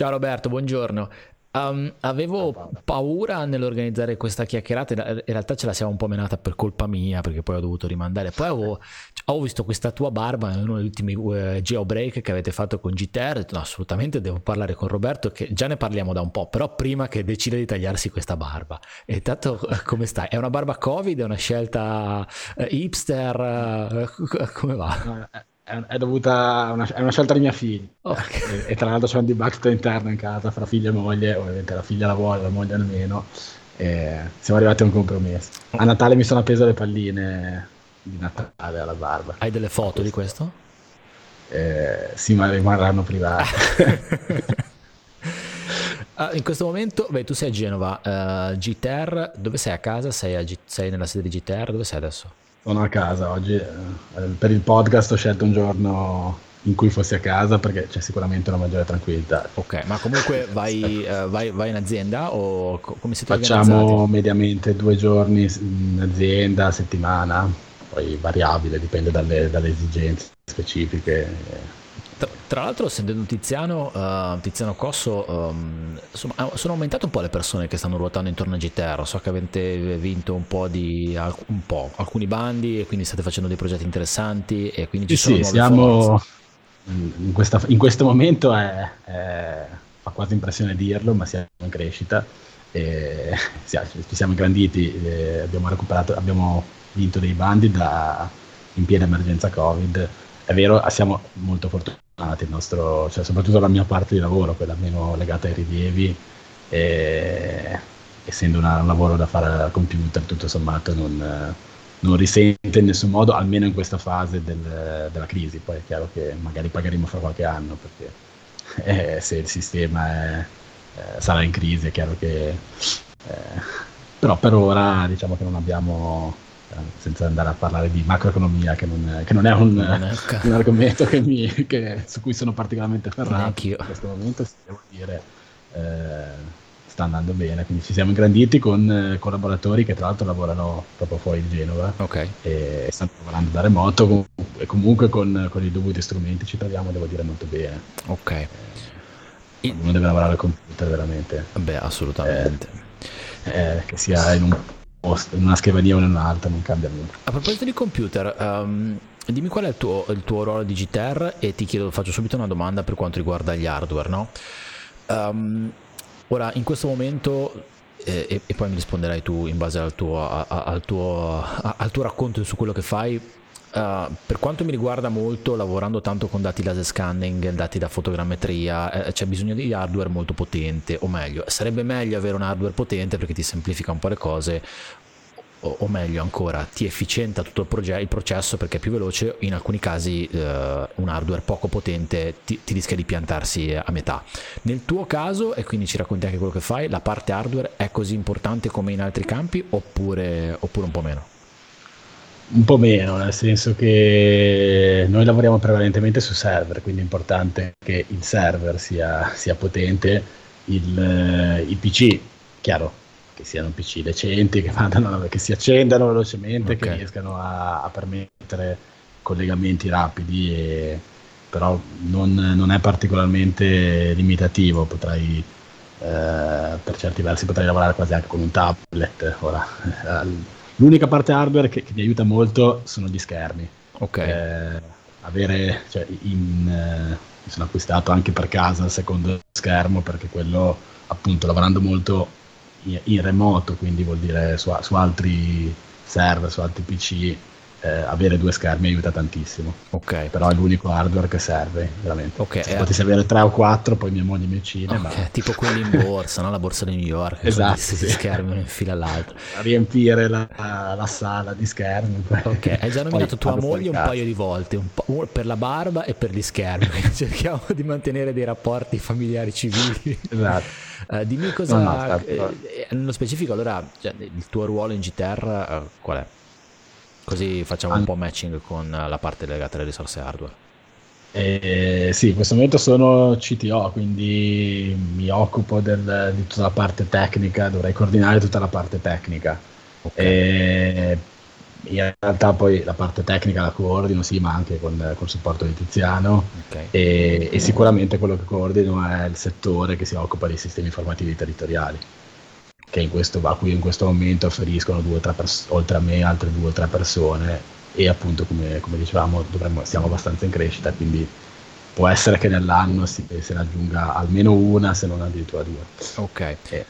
Ciao Roberto, buongiorno. Um, avevo paura nell'organizzare questa chiacchierata, in realtà ce la siamo un po' menata per colpa mia perché poi ho dovuto rimandare. Poi avevo, ho visto questa tua barba in uno degli ultimi uh, geobreak che avete fatto con GTR. Ho detto, no, assolutamente devo parlare con Roberto, che già ne parliamo da un po', però prima che decida di tagliarsi questa barba. E tanto come stai? È una barba Covid? È una scelta uh, hipster? Uh, come va? È dovuta una, è una scelta di mia figlia okay. e, e, tra l'altro c'è un dibattito interno in casa fra figlia e moglie ovviamente la figlia la vuole la moglie almeno e siamo arrivati a un compromesso a Natale mi sono appeso le palline di Natale alla barba hai delle foto di questo? Eh, sì ma rimarranno private uh, in questo momento beh, tu sei a Genova uh, GTR dove sei a casa? Sei, G- sei nella sede di GTR dove sei adesso? Sono a casa oggi. Eh, per il podcast ho scelto un giorno in cui fossi a casa perché c'è sicuramente una maggiore tranquillità. Ok, ma comunque vai, uh, vai, vai in azienda o come siete Facciamo mediamente due giorni in azienda a settimana, poi variabile, dipende dalle, dalle esigenze specifiche tra, tra l'altro, sentendo Tiziano, uh, Tiziano Cosso, um, insomma, sono aumentate un po' le persone che stanno ruotando intorno a GTR. So che avete vinto un po', di, un po' alcuni bandi e quindi state facendo dei progetti interessanti. E quindi ci sì, sono sì, siamo in, questa, in, questo momento è, è, fa quasi impressione dirlo, ma siamo in crescita. E, sì, ci siamo ingranditi, abbiamo recuperato, abbiamo vinto dei bandi da, in piena emergenza Covid. È vero, siamo molto fortunati il nostro, cioè soprattutto la mia parte di lavoro, quella meno legata ai rilievi, e, essendo una, un lavoro da fare al computer, tutto sommato non, non, risente in nessun modo, almeno in questa fase del, della crisi. Poi è chiaro che magari pagheremo fra qualche anno, perché eh, se il sistema è, eh, sarà in crisi è chiaro che... Eh, però per ora diciamo che non abbiamo senza andare a parlare di macroeconomia, che non, che non è, un, un argomento che mi, che, su cui sono particolarmente ferrato in questo momento, devo dire, eh, sta andando bene. Quindi ci siamo ingranditi con eh, collaboratori che tra l'altro lavorano proprio fuori di Genova okay. e stanno lavorando da remoto e comunque con, con, i dovuti strumenti ci troviamo, devo dire, molto bene. Ok. Eh, uno deve lavorare al computer veramente. Beh, assolutamente. Eh, eh che sia in un in una scrivania o in un'altra, non cambia nulla. A proposito di computer, um, dimmi qual è il tuo, il tuo, ruolo di GTR e ti chiedo, faccio subito una domanda per quanto riguarda gli hardware, no? Um, ora, in questo momento e, e, poi mi risponderai tu in base al tuo, a, a, al, tuo, a, al tuo, racconto su quello che fai. Uh, per quanto mi riguarda molto, lavorando tanto con dati laser scanning, dati da fotogrammetria, eh, c'è bisogno di hardware molto potente, o meglio, sarebbe meglio avere un hardware potente perché ti semplifica un po' le cose, o, o meglio ancora, ti efficienta tutto il, proge- il, processo perché è più veloce, in alcuni casi eh, un hardware poco potente ti, ti, rischia di piantarsi a metà. Nel tuo caso, e quindi ci racconti anche quello che fai, la parte hardware è così importante come in altri campi oppure, oppure un po' meno? Un po' meno, nel senso che noi lavoriamo prevalentemente su server, quindi è importante che il server sia, sia potente, il, il PC, chiaro, che siano PC decenti, che, vadano, che si accendano velocemente, okay. che riescano a, a, permettere collegamenti rapidi, e, però non, non, è particolarmente limitativo, potrai, eh, per certi versi potrei lavorare quasi anche con un tablet. Ora, L'unica parte hardware che, che mi aiuta molto sono gli schermi. Ok. Eh, avere, cioè, in, eh, mi sono acquistato anche per casa il secondo schermo perché quello, appunto, lavorando molto in, in remoto, quindi vuol dire su, su altri server, su altri PC, eh, avere due schermi aiuta tantissimo. Ok. Però è l'unico hardware che serve, veramente. Ok. Se eh. potessi avere tre o quattro, poi mia moglie mi uccide. Okay, ma... Tipo quelli in borsa, no? la borsa di New York. Esatto. Si sì. schermi uno in fila all'altro. Riempire la, la, sala di schermi. Ok, hai già nominato tua moglie un paio di volte, un po', per la barba e per gli schermi. cerchiamo di mantenere dei rapporti familiari civili. Esatto. Uh, dimmi cosa, no, no, certo. eh, nello specifico, allora, cioè, il tuo ruolo in GTR uh, qual è? Così facciamo un po' matching con la parte legata alle risorse hardware. Eh, sì, in questo momento sono CTO, quindi mi occupo del, di tutta la parte tecnica, dovrei coordinare tutta la parte tecnica. Okay. Eh, in realtà poi la parte tecnica la coordino, sì, ma anche con, il supporto di Tiziano okay. e, e, sicuramente quello che coordino è il settore che si occupa dei sistemi informativi territoriali, questo, a cui in questo momento afferiscono due, pers- oltre a me altre due o tre persone e appunto come, come dicevamo dovremmo, siamo abbastanza in crescita, quindi può essere che nell'anno si, se ne aggiunga almeno una, se non addirittura due. Ok. Eh.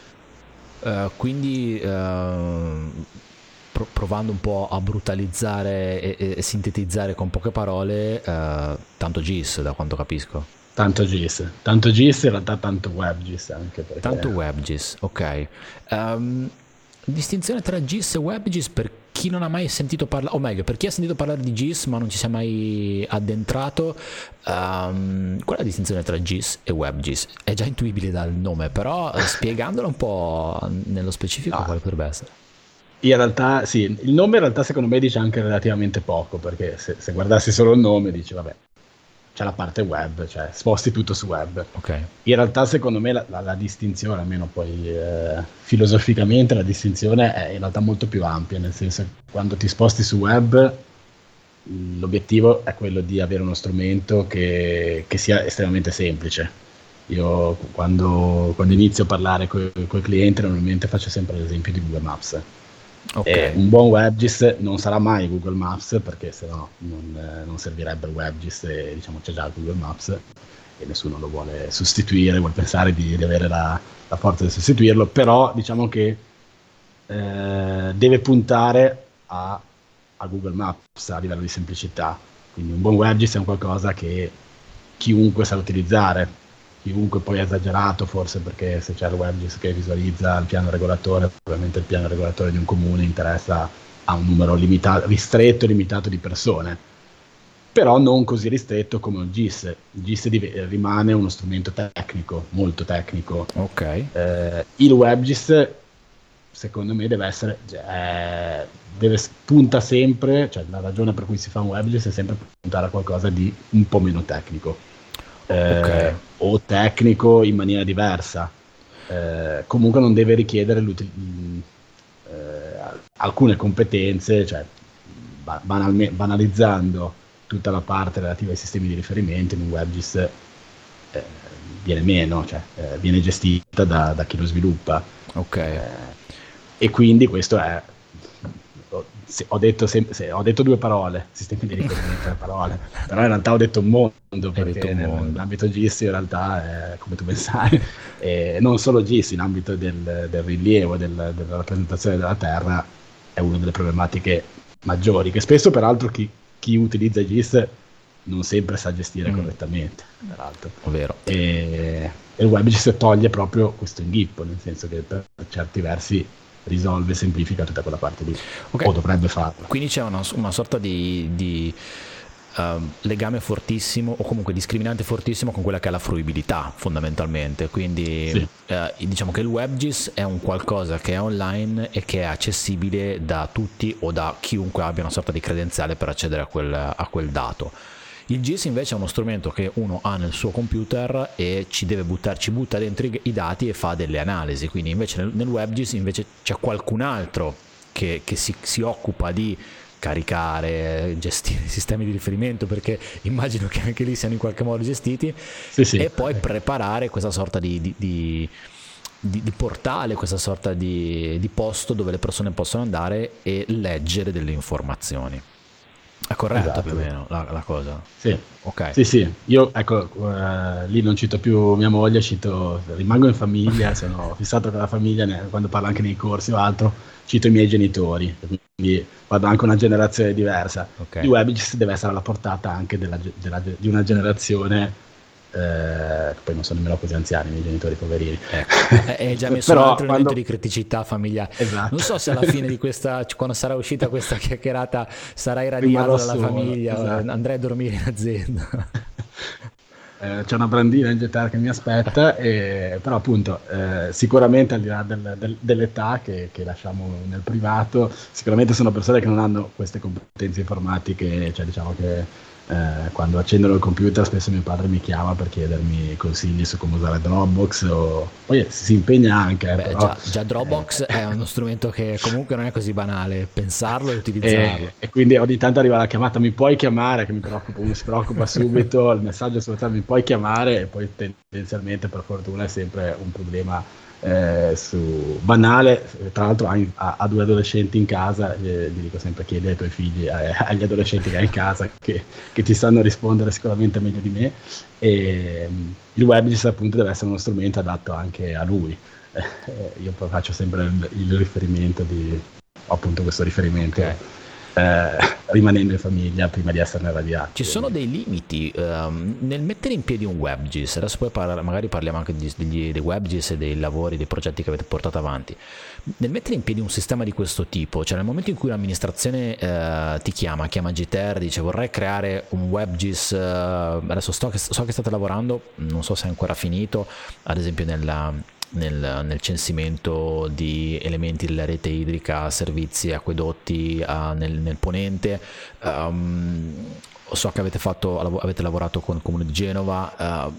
Uh, quindi uh, provando un po' a brutalizzare e, e sintetizzare con poche parole, uh, tanto GIS da quanto capisco. Tanto GIS, tanto GIS in realtà tanto WebGIS anche. Perché... Tanto WebGIS, ok. Um, distinzione tra GIS e WebGIS per chi non ha mai sentito parlare, o meglio, per chi ha sentito parlare di GIS ma non ci si è mai addentrato, um, qual è la distinzione tra GIS e WebGIS? È già intuibile dal nome, però eh, spiegandolo un po' nello specifico no. quale potrebbe essere? In realtà sì, il nome in realtà secondo me dice anche relativamente poco, perché se, se guardassi solo il nome dici vabbè, c'è la parte web, cioè sposti tutto su web. Okay. In realtà secondo me la, la, la distinzione, almeno poi eh, filosoficamente, la distinzione è in realtà molto più ampia, nel senso che quando ti sposti su web l'obiettivo è quello di avere uno strumento che, che sia estremamente semplice. Io quando, quando inizio a parlare con i clienti normalmente faccio sempre l'esempio di Google Maps Okay. Eh, un buon WebGIS non sarà mai Google Maps perché sennò non, eh, non servirebbe il WebGIS e diciamo c'è già Google Maps e nessuno lo vuole sostituire, vuole pensare di, di avere la, la, forza di sostituirlo, però diciamo che eh, deve puntare a, a, Google Maps a livello di semplicità. Quindi un buon WebGIS è un qualcosa che chiunque sa utilizzare, chiunque poi è esagerato forse perché se c'è il WebGIS che visualizza il piano regolatore, probabilmente il piano regolatore di un comune interessa a un numero limitato, ristretto e limitato di persone, però non così ristretto come il GIS. Il GIS div- rimane uno strumento tecnico, molto tecnico. Okay. Eh, il WebGIS secondo me deve essere, eh, deve, punta sempre, cioè la ragione per cui si fa un WebGIS è sempre puntare a qualcosa di un po' meno tecnico eh, okay. o tecnico in maniera diversa. Eh, comunque non deve richiedere eh, alcune competenze, cioè banalme- banalizzando tutta la parte relativa ai sistemi di riferimento in un WebGIS eh, viene meno, cioè eh, viene gestita da, da, chi lo sviluppa. Eh, e quindi questo è se, ho, detto sem- se, ho, detto due parole, sistemi di riferimento tre parole, però in realtà ho detto un mondo, perché nell'ambito GIS in realtà, è, come tu ben sai, non solo GIS, in ambito del, del rilievo, del, della rappresentazione della Terra, è una delle problematiche maggiori, che spesso peraltro chi, chi utilizza GIS non sempre sa gestire mm. correttamente, peraltro. Ovvero. E, e il WebGIS toglie proprio questo inghippo, nel senso che per certi versi risolve, semplifica tutta quella parte lì, okay. o dovrebbe farlo. Quindi c'è una, una sorta di, di uh, legame fortissimo o comunque discriminante fortissimo con quella che è la fruibilità fondamentalmente, quindi sì. uh, diciamo che il WebGIS è un qualcosa che è online e che è accessibile da tutti o da chiunque abbia una sorta di credenziale per accedere a quel, a quel dato il GIS invece è uno strumento che uno ha nel suo computer e ci deve buttare, ci butta dentro i, i dati e fa delle analisi, quindi invece nel, nel WebGIS invece c'è qualcun altro che, che si, si occupa di caricare, gestire i sistemi di riferimento perché immagino che anche lì siano in qualche modo gestiti sì, sì. e poi preparare questa sorta di, di, di, di portale, questa sorta di, posto dove le persone possono andare e leggere delle informazioni. È corretto esatto. più o meno la, la cosa? Sì. Okay. sì, sì, io ecco, uh, lì non cito più mia moglie, cito, rimango in famiglia, sono fissato con la famiglia quando parlo anche nei corsi o altro, cito i miei genitori, quindi vado anche una generazione diversa. Okay. Il WebGIS deve essere alla portata anche della, della, di una generazione eh, poi non sono nemmeno così anziani i miei genitori poverini ecco. è già messo Però, un altro quando... elemento di criticità familiare esatto. non so se alla fine di questa quando sarà uscita questa chiacchierata sarai radiato dalla solo, famiglia esatto. andrai a dormire in azienda eh, c'è una brandina in gettare che mi aspetta e, però appunto eh, sicuramente al di là del, del, dell'età che, che, lasciamo nel privato sicuramente sono persone che non hanno queste competenze informatiche cioè diciamo che eh, quando accendono il computer spesso mio padre mi chiama per chiedermi consigli su come usare Dropbox o... poi si impegna anche Beh, però, già, già, Dropbox eh, è uno strumento che comunque non è così banale pensarlo e utilizzarlo. e, e, quindi ogni tanto arriva la chiamata mi puoi chiamare che mi preoccupa, uno si preoccupa subito il messaggio è mi puoi chiamare e poi tendenzialmente per fortuna è sempre un problema eh, su banale, tra l'altro ha, ha, due adolescenti in casa, eh, gli dico sempre chiedi ai tuoi figli, eh, agli adolescenti che hai in casa che, che, ti sanno rispondere sicuramente meglio di me e um, il WebGIS appunto deve essere uno strumento adatto anche a lui. Eh, io poi faccio sempre il, il riferimento di, appunto questo riferimento. Okay eh, rimanendo in famiglia prima di esserne radiati. Ci sono dei limiti um, nel mettere in piedi un WebGIS, adesso poi par- magari parliamo anche degli, degli, dei WebGIS e dei lavori, dei progetti che avete portato avanti. Nel mettere in piedi un sistema di questo tipo, cioè nel momento in cui l'amministrazione uh, ti chiama, chiama GTR, dice vorrei creare un WebGIS, uh, adesso sto so che state lavorando, non so se è ancora finito, ad esempio nella nel, nel, censimento di elementi della rete idrica, servizi, acquedotti uh, nel, nel, ponente. Um, so che avete, fatto, avete, lavorato con il comune di Genova. Uh,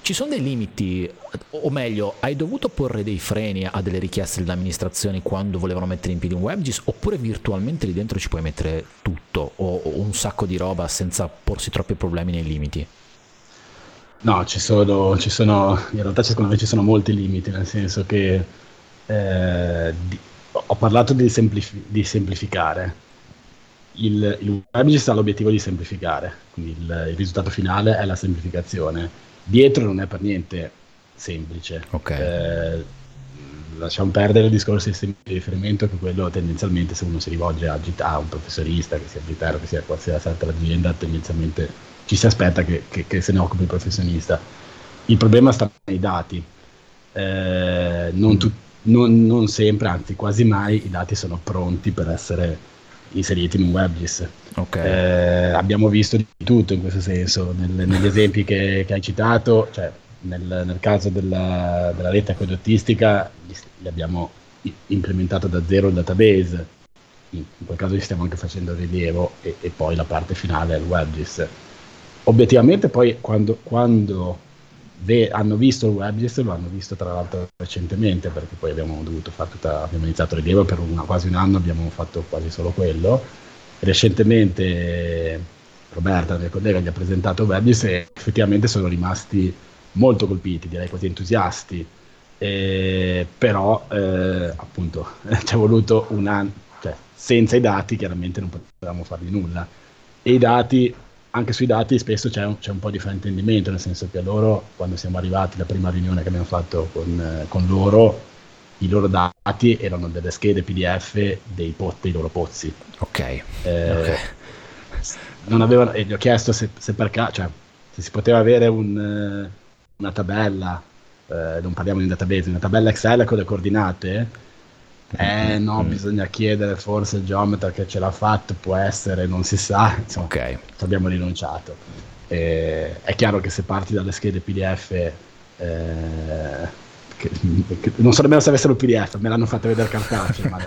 ci sono dei limiti, o meglio, hai dovuto porre dei freni a delle richieste delle amministrazioni quando volevano mettere in piedi un WebGIS, oppure virtualmente lì dentro ci puoi mettere tutto o, o un sacco di roba senza porsi troppi problemi nei limiti? No, ci sono, ci sono, in realtà secondo me ci sono molti limiti, nel senso che eh, di, ho parlato di, semplifi- di semplificare. Il, il WebGIS ha l'obiettivo di semplificare, quindi il, il, risultato finale è la semplificazione. Dietro non è per niente semplice. Okay. Eh, lasciamo perdere il discorso di sistemi di riferimento, che quello tendenzialmente se uno si rivolge a, a un professionista, che sia GTR, che sia qualsiasi altra azienda, tendenzialmente ci si aspetta che, che, che se ne occupi il professionista. Il problema sta nei dati. Eh, non, tu, non, non, sempre, anzi quasi mai, i dati sono pronti per essere inseriti in un WebGIS. Okay. Eh, abbiamo visto di tutto in questo senso, nel, negli esempi che, che, hai citato, cioè nel, nel caso della, della, rete acquedottistica li abbiamo implementato da zero il database, in, quel caso gli stiamo anche facendo il rilievo e, e poi la parte finale è il WebGIS obiettivamente poi quando, quando ve- hanno visto il WebGIS lo hanno visto tra l'altro recentemente perché poi abbiamo dovuto fare tutta, abbiamo iniziato il rilievo per una, quasi un anno abbiamo fatto quasi solo quello. Recentemente Roberta, mia collega, gli ha presentato WebGIS e effettivamente sono rimasti molto colpiti, direi quasi entusiasti, eh, però eh, appunto ci è voluto un anno, cioè senza i dati chiaramente non potevamo fargli nulla. E i dati anche sui dati spesso c'è un, c'è un, po' di fraintendimento, nel senso che loro, quando siamo arrivati, la prima riunione che abbiamo fatto con, eh, con loro, i loro dati erano delle schede PDF dei, po- dei loro pozzi. Ok. Eh, okay. Non avevano, e gli ho chiesto se, se per caso, cioè, se si poteva avere un, una tabella, eh, non parliamo di un database, una tabella Excel con le coordinate eh no, mm. bisogna chiedere forse il geometra che ce l'ha fatto, può essere, non si sa, insomma, okay. abbiamo rinunciato. E, è chiaro che se parti dalle schede PDF, eh, che, che, non so nemmeno se avessero il PDF, me l'hanno fatto vedere cartaceo, ma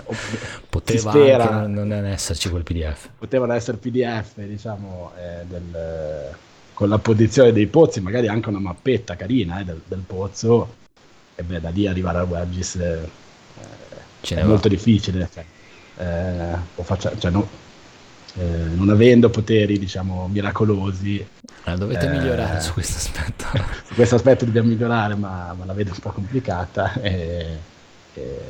poteva spera, non esserci quel PDF. Potevano essere PDF, diciamo, eh, del, con la posizione dei pozzi, magari anche una mappetta carina eh, del, del, pozzo, e beh, da lì arrivare al WebGIS eh, Ce è molto difficile. Cioè, eh, faccia, cioè, no, eh, non avendo poteri, diciamo, miracolosi. Ah, dovete eh, migliorare su questo aspetto. su questo aspetto dobbiamo migliorare, ma, ma la vedo un po' complicata. E, e,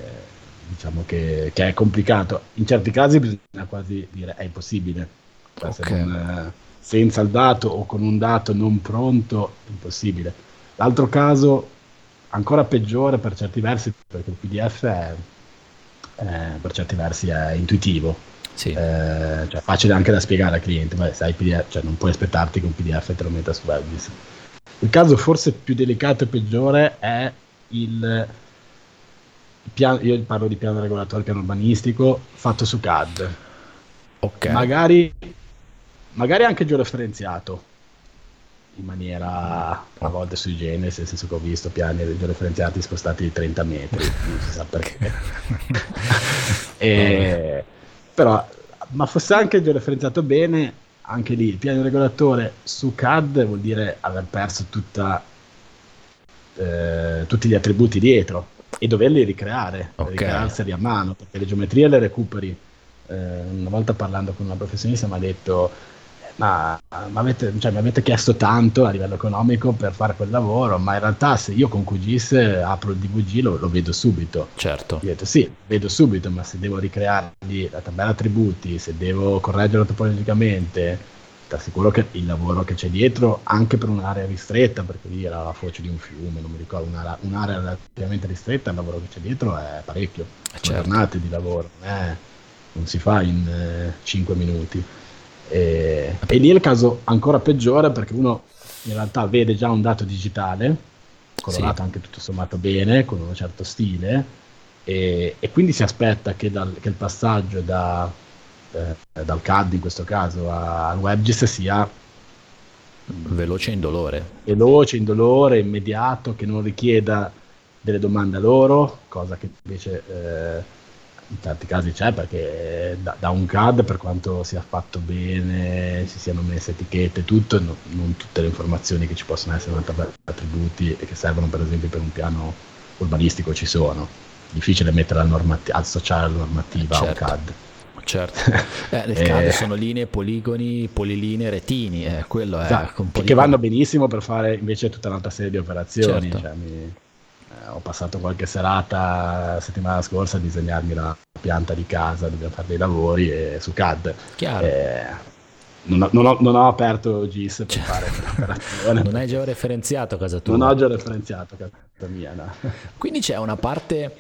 diciamo che, che, è complicato. In certi casi bisogna quasi dire è impossibile. Cioè, okay. non, eh, senza il dato o con un dato non pronto, impossibile. L'altro caso, ancora peggiore per certi versi, perché il PDF è eh, per certi versi è intuitivo. Sì. Eh, cioè facile anche da spiegare al cliente, ma sai PDF, cioè non puoi aspettarti che un PDF te lo metta su WebGIS. Il caso forse più delicato e peggiore è il piano, io parlo di piano regolatore, piano urbanistico, fatto su CAD. Ok. Magari, magari anche georeferenziato, in maniera a volte sui genesi, nel senso che ho visto piani georeferenziati spostati di 30 metri, non si sa perché. e, però, ma fosse anche georeferenziato bene, anche lì il piano regolatore su CAD vuol dire aver perso tutta, eh, tutti gli attributi dietro e doverli ricreare, okay. ricrearseli a mano, perché le geometrie le recuperi. Eh, una volta parlando con una professionista mi ha detto ma, ma avete, cioè, mi avete chiesto tanto a livello economico per fare quel lavoro, ma in realtà se io con QGIS apro il DVG lo, lo vedo subito. Certo. Io detto sì, vedo subito, ma se devo ricreargli la tabella attributi, se devo correggerlo topologicamente, ti assicuro che il lavoro che c'è dietro, anche per un'area ristretta, perché lì era la foce di un fiume, non mi ricordo, un'area, un'area relativamente ristretta, il lavoro che c'è dietro è parecchio, certo. giornate di lavoro, eh, non si fa in eh, 5 minuti. E, e lì è il caso ancora peggiore perché uno in realtà vede già un dato digitale, colorato sì. anche tutto sommato bene, con un certo stile, e, e quindi si aspetta che, dal, che il passaggio da, eh, dal CAD in questo caso al WebGIS sia veloce e indolore. Veloce, indolore, immediato, che non richieda delle domande a loro, cosa che invece... Eh, in tanti casi c'è perché da, da, un CAD per quanto sia fatto bene, si siano messe etichette, tutto, no, non tutte le informazioni che ci possono essere nella tabella attributi e che servono per esempio per un piano urbanistico ci sono. Difficile mettere la normativa, associare la normativa certo. a un certo. CAD. Certo, eh, nel CAD eh, sono linee, poligoni, polilinee, retini, eh, quello è... Esatto, che vanno benissimo per fare invece tutta un'altra serie di operazioni. Certo. Cioè, mi ho passato qualche serata la settimana scorsa a disegnarmi la pianta di casa, dobbiamo fare dei lavori e, su CAD. Chiaro. E, non, ho, non, ho, non, ho, aperto GIS per cioè, fare un'operazione. Non hai georeferenziato a casa tua? Non ho georeferenziato a casa mia, no. Quindi c'è una parte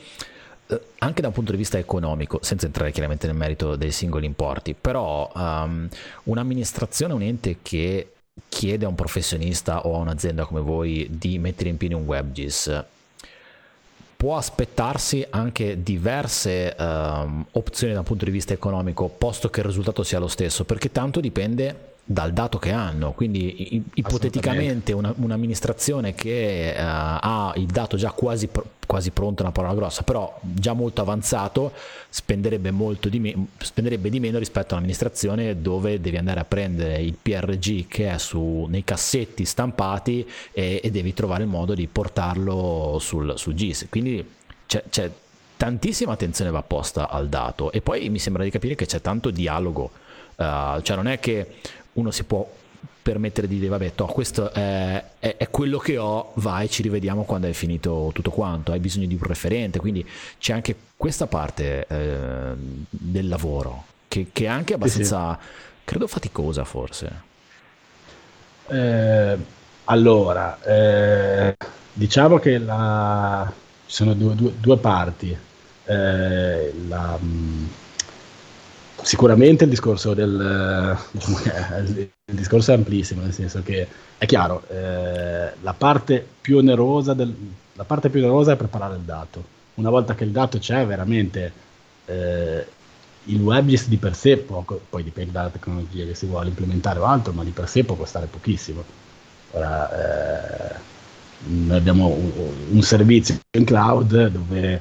eh, anche da un punto di vista economico, senza entrare chiaramente nel merito dei singoli importi, però um, un'amministrazione, un ente che chiede a un professionista o a un'azienda come voi di mettere in piedi un WebGIS può aspettarsi anche diverse um, opzioni da un punto di vista economico, posto che il risultato sia lo stesso, perché tanto dipende dal dato che hanno. Quindi i- ipoteticamente una, un'amministrazione che uh, ha il dato già quasi, pr- quasi pronto, una parola grossa, però già molto avanzato, spenderebbe, molto di, me- spenderebbe di meno rispetto all'amministrazione dove devi andare a prendere il PRG che è su, nei cassetti stampati e, e, devi trovare il modo di portarlo sul, sul GIS. Quindi c'è, c'è tantissima attenzione va posta al dato e poi mi sembra di capire che c'è tanto dialogo. Uh, cioè non è che uno si può permettere di dire vabbè to, questo è, è, è, quello che ho vai ci rivediamo quando hai finito tutto quanto hai bisogno di un referente. Quindi c'è anche questa parte eh, del lavoro che, che, è anche abbastanza sì, sì. credo faticosa forse. Eh, allora eh, diciamo che la, ci sono due, due, due parti. Eh, la mm, sicuramente il discorso del diciamo il, discorso è amplissimo, nel senso che è chiaro, eh, la, parte più onerosa del, la parte più onerosa è preparare il dato. Una volta che il dato c'è, veramente eh, il WebGIS di per sé, può, poi dipende dalla tecnologia che si vuole implementare o altro, ma di per sé può costare pochissimo. Ora, eh, noi abbiamo un, un servizio in cloud dove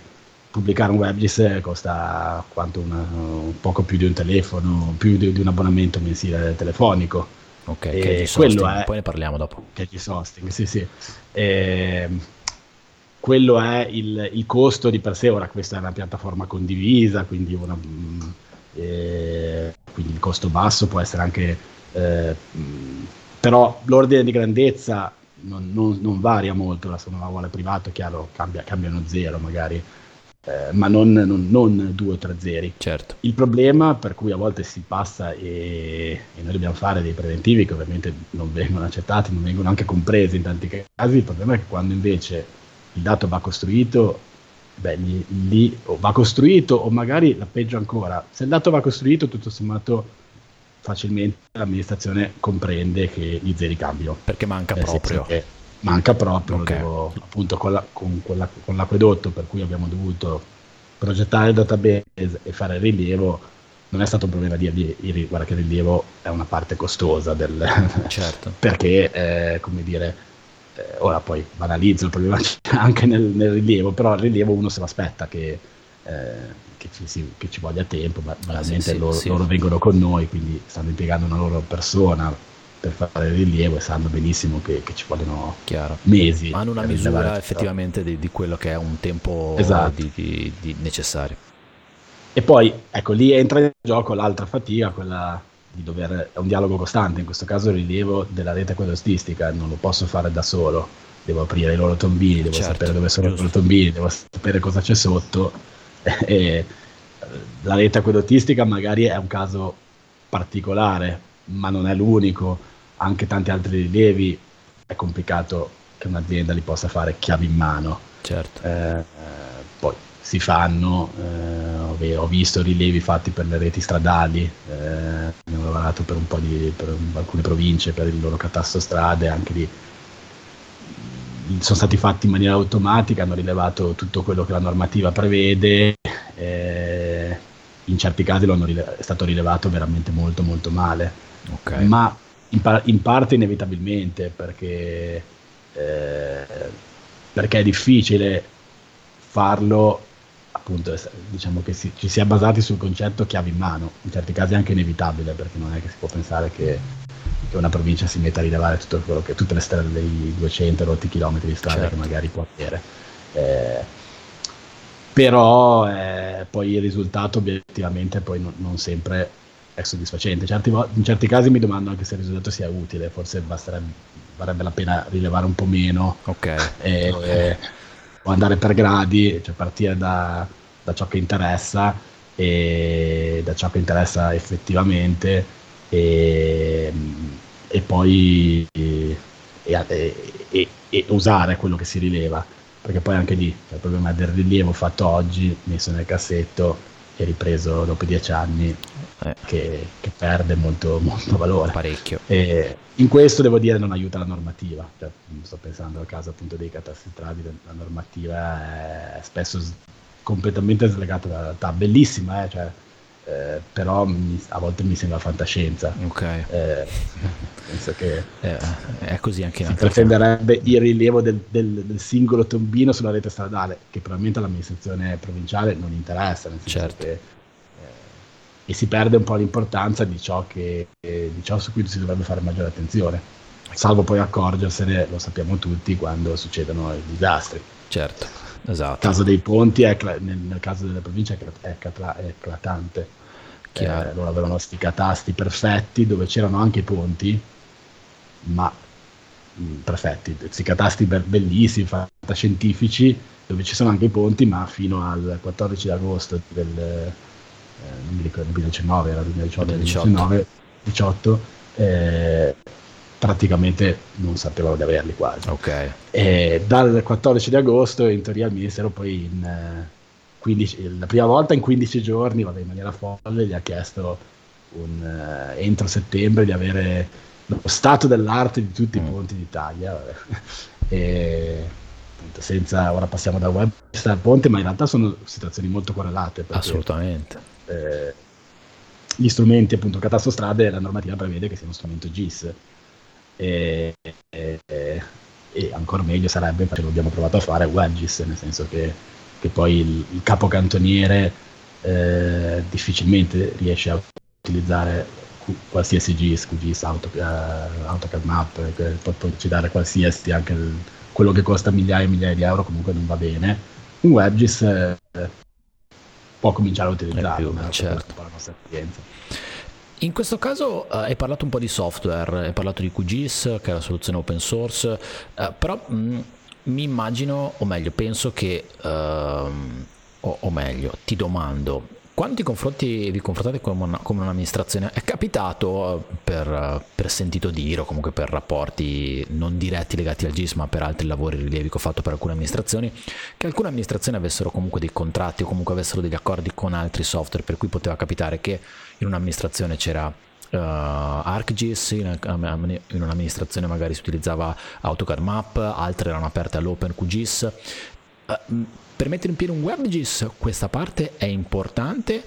pubblicare un WebGIS costa quanto una, poco più di un telefono, più di, di un abbonamento mensile telefonico. Ok, e quello è, poi ne parliamo dopo. Che è hosting, sì, sì. E, quello è il, il, costo di per sé, ora questa è una piattaforma condivisa, quindi, una, eh, quindi il costo basso può essere anche... Eh, però l'ordine di grandezza non, non, non varia molto, se uno la vuole privato, chiaro, cambia, cambiano zero magari eh, ma non, non, non, due o tre zeri. Certo. Il problema per cui a volte si passa e, e, noi dobbiamo fare dei preventivi che ovviamente non vengono accettati, non vengono anche compresi in tanti casi, il problema è che quando invece il dato va costruito, beh, lì, lì o va costruito o magari la peggio ancora, se il dato va costruito tutto sommato facilmente l'amministrazione comprende che gli zeri cambiano. Perché manca proprio. Che, manca proprio, okay. devo, appunto con, la, con, quella, con, l'acquedotto per cui abbiamo dovuto progettare il database e fare il rilievo, non è stato un problema di dire guarda che il rilievo è una parte costosa del... certo. perché, eh, come dire, eh, ora poi banalizzo il problema anche nel, nel, rilievo, però il rilievo uno se lo aspetta che... Eh, che ci, si, che ci, voglia tempo, ma veramente sì, sì, loro, sì. loro, vengono con noi, quindi stanno impiegando una loro persona per fare il rilievo e sanno benissimo che, che ci vogliono Chiaro. mesi. Hanno una misura effettivamente di, di, quello che è un tempo esatto. di, di necessario. E poi, ecco, lì entra in gioco l'altra fatica, quella di dover, è un dialogo costante, in questo caso il rilievo della rete quadristica, non lo posso fare da solo, devo aprire i loro tombini, devo certo, sapere dove sono i loro tombini, devo sapere cosa c'è sotto. E la rete aquedottistica magari è un caso particolare, ma non è l'unico, anche tanti altri rilievi è complicato che un'azienda li possa fare chiavi in mano. Certo. Eh, poi si fanno, eh, ho visto rilievi fatti per le reti stradali, eh, abbiamo lavorato per un po' di per alcune province, per il loro catasto strade, anche lì sono stati fatti in maniera automatica, hanno rilevato tutto quello che la normativa prevede, eh, in certi casi è stato rilevato veramente molto molto male, okay. ma in, par- in, parte inevitabilmente perché, eh, perché è difficile farlo appunto diciamo che si, ci si è basati sul concetto chiave in mano, in certi casi è anche inevitabile perché non è che si può pensare che, che una provincia si metta a rilevare che, tutte le strade dei 200 rotti chilometri di strada certo. che magari può avere. Eh, però eh, poi il risultato obiettivamente poi non, non sempre è soddisfacente. Certi, in certi casi mi domando anche se il risultato sia utile, forse basterebbe, varrebbe la pena rilevare un po' meno. Ok. E, okay o andare per gradi, cioè partire da, da ciò che interessa e da ciò che interessa effettivamente e, e poi e, e, e, usare quello che si rileva perché poi anche lì cioè il problema del rilievo fatto oggi messo nel cassetto e ripreso dopo dieci anni eh. che, che, perde molto, molto valore. Parecchio. E in questo devo dire non aiuta la normativa, cioè, sto pensando al caso appunto dei catastrali, la normativa è spesso completamente slegata dalla realtà, bellissima, eh, cioè, eh, però mi, a volte mi sembra fantascienza. Ok. Eh, penso che eh, è così anche in si pretenderebbe il rilievo del, del, del, singolo tombino sulla rete stradale, che probabilmente all'amministrazione provinciale non interessa, nel senso certo. che e si perde un po' l'importanza di ciò, che, di ciò su cui si dovrebbe fare maggiore attenzione, salvo poi accorgersene, lo sappiamo tutti, quando succedono i disastri. Certo, esatto. Il caso dei ponti, è, nel, nel, caso delle province, è, è eclatante eh, loro avevano questi catasti perfetti dove c'erano anche i ponti, ma mm, perfetti, questi catasti be- bellissimi, fantascientifici, dove ci sono anche i ponti, ma fino al 14 agosto del eh, non mi ricordo, 2019, era 2018, 2019, 18, eh, praticamente non sapevano di averli quasi. Okay. E dal 14 di agosto in teoria il Ministero poi in, eh, 15, la prima volta in 15 giorni, vabbè, in maniera folle, gli ha chiesto un, uh, entro settembre di avere lo stato dell'arte di tutti mm. i ponti d'Italia. e, appunto, senza, ora passiamo da web al ponte, ma in realtà sono situazioni molto correlate. Assolutamente. Eh, gli strumenti, appunto, catastostrade, la normativa prevede che sia uno strumento GIS. E, e, e ancora meglio sarebbe, lo abbiamo provato a fare, WebGIS, nel senso che che poi il, il capocantoniere eh, difficilmente riesce a utilizzare qualsiasi GIS, QGIS, Auto, uh, AutoCAD Map, eh, poterci dare qualsiasi, anche il, quello che costa migliaia e migliaia di euro comunque non va bene. Un WebGIS eh, può cominciare a utilizzarlo, più, certo. la nostra esperienza. In questo caso uh, hai parlato un po' di software, hai parlato di QGIS, che è la soluzione open source, uh, però mh, mm, mi immagino, o meglio, penso che, ehm, o, o, meglio, ti domando, quando ti confronti, vi confrontate come, una, come un'amministrazione, è capitato eh, per, per, sentito dire o comunque per rapporti non diretti legati al GIS, ma per altri lavori rilievi che ho fatto per alcune amministrazioni, che alcune amministrazioni avessero comunque dei contratti o comunque avessero degli accordi con altri software, per cui poteva capitare che in un'amministrazione c'era uh, ArcGIS, in, in, un'amministrazione magari si utilizzava AutoCAD Map, altre erano aperte all'OpenQGIS. Uh, per mettere in piedi un WebGIS questa parte è importante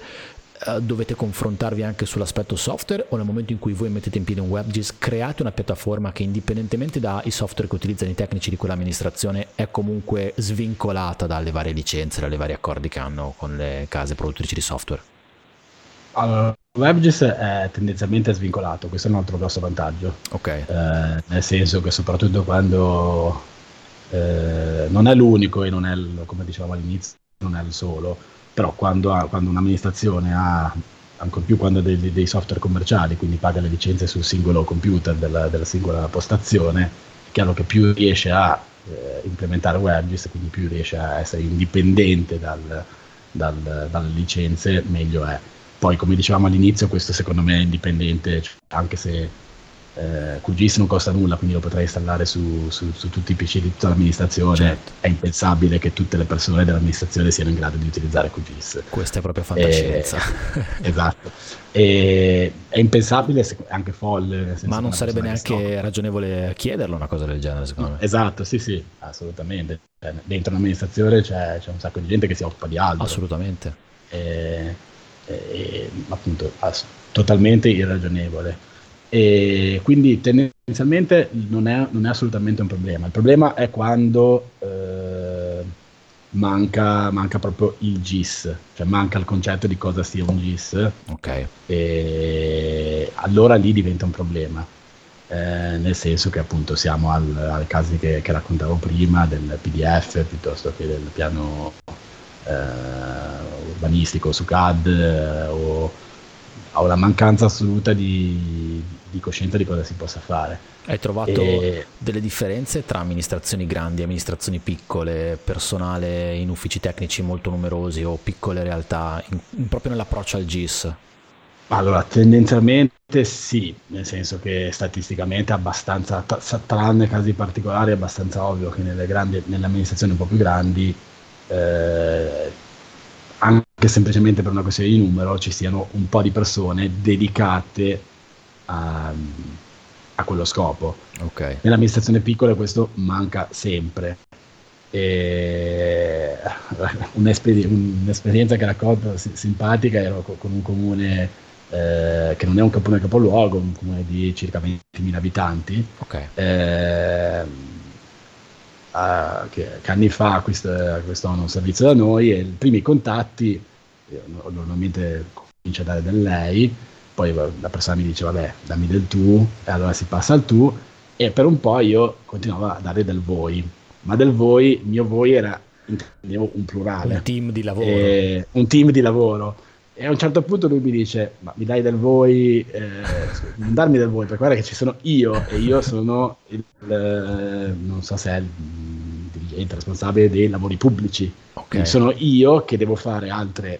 uh, dovete confrontarvi anche sull'aspetto software o nel momento in cui voi mettete in piedi un WebGIS create una piattaforma che indipendentemente dai software che utilizzano i tecnici di quell'amministrazione è comunque svincolata dalle varie licenze, dalle varie accordi che hanno con le case produttrici di software? Allora, WebGIS è tendenzialmente svincolato, questo è un altro grosso vantaggio. Ok. Eh, nel senso che soprattutto quando eh, non è l'unico e non è, il, come dicevamo all'inizio, non è il solo, però quando, ha, quando un'amministrazione ha, ancora più quando ha dei, dei, software commerciali, quindi paga le licenze sul singolo computer della, della singola postazione, è chiaro che più riesce a eh, implementare WebGIS, quindi più riesce a essere indipendente dal, dal, dalle licenze, meglio è. Poi, come dicevamo all'inizio, questo secondo me è indipendente, cioè, anche se eh, QGIS non costa nulla, quindi lo potrei installare su, su, su tutti i PC di tutta l'amministrazione. Certo. È impensabile che tutte le persone dell'amministrazione siano in grado di utilizzare QGIS. Questa è proprio fantascienza. E, esatto. E, è impensabile, anche folle. Ma non sarebbe neanche ragionevole chiederlo una cosa del genere, secondo me. Esatto, sì, sì, assolutamente. Cioè, dentro l'amministrazione c'è, c'è, un sacco di gente che si occupa di altro. Assolutamente. E, eh, appunto ass- totalmente irragionevole. E quindi tendenzialmente non è, non è, assolutamente un problema. Il problema è quando eh, manca, manca, proprio il GIS, cioè manca il concetto di cosa sia un GIS. Ok. E allora lì diventa un problema. Eh, nel senso che appunto siamo al, al caso che, che, raccontavo prima del PDF piuttosto che del piano eh, urbanistico su CAD eh, o, o la mancanza assoluta di, di, coscienza di cosa si possa fare. Hai trovato e... delle differenze tra amministrazioni grandi e amministrazioni piccole, personale in uffici tecnici molto numerosi o piccole realtà, in, in, proprio nell'approccio al GIS? Allora, tendenzialmente sì, nel senso che statisticamente è abbastanza, tranne casi particolari, è abbastanza ovvio che nelle, grandi, nelle amministrazioni un po' più grandi eh, anche semplicemente per una questione di numero, ci siano un po' di persone dedicate a, a quello scopo. Okay. Nell'amministrazione piccola questo manca sempre. E un'esper- un'esperienza che racconto simpatica ero con un comune eh, che non è un comune capoluogo, un comune di circa 20.000 abitanti. Okay. Eh, uh, che, che, anni fa acquistavano un servizio da noi e i primi contatti, normalmente comincia a dare del lei, poi la persona mi dice vabbè dammi del tu e allora si passa al tu e per un po' io continuavo a dare del voi, ma del voi, il mio voi era intendevo un plurale. Un team di lavoro. E, un team di lavoro. E a un certo punto lui mi dice: Ma mi dai del voi? Eh, non darmi del voi, perché guarda che ci sono io e io sono il, eh, non so se è il dirigente responsabile dei lavori pubblici. Okay. Quindi sono io che devo fare altre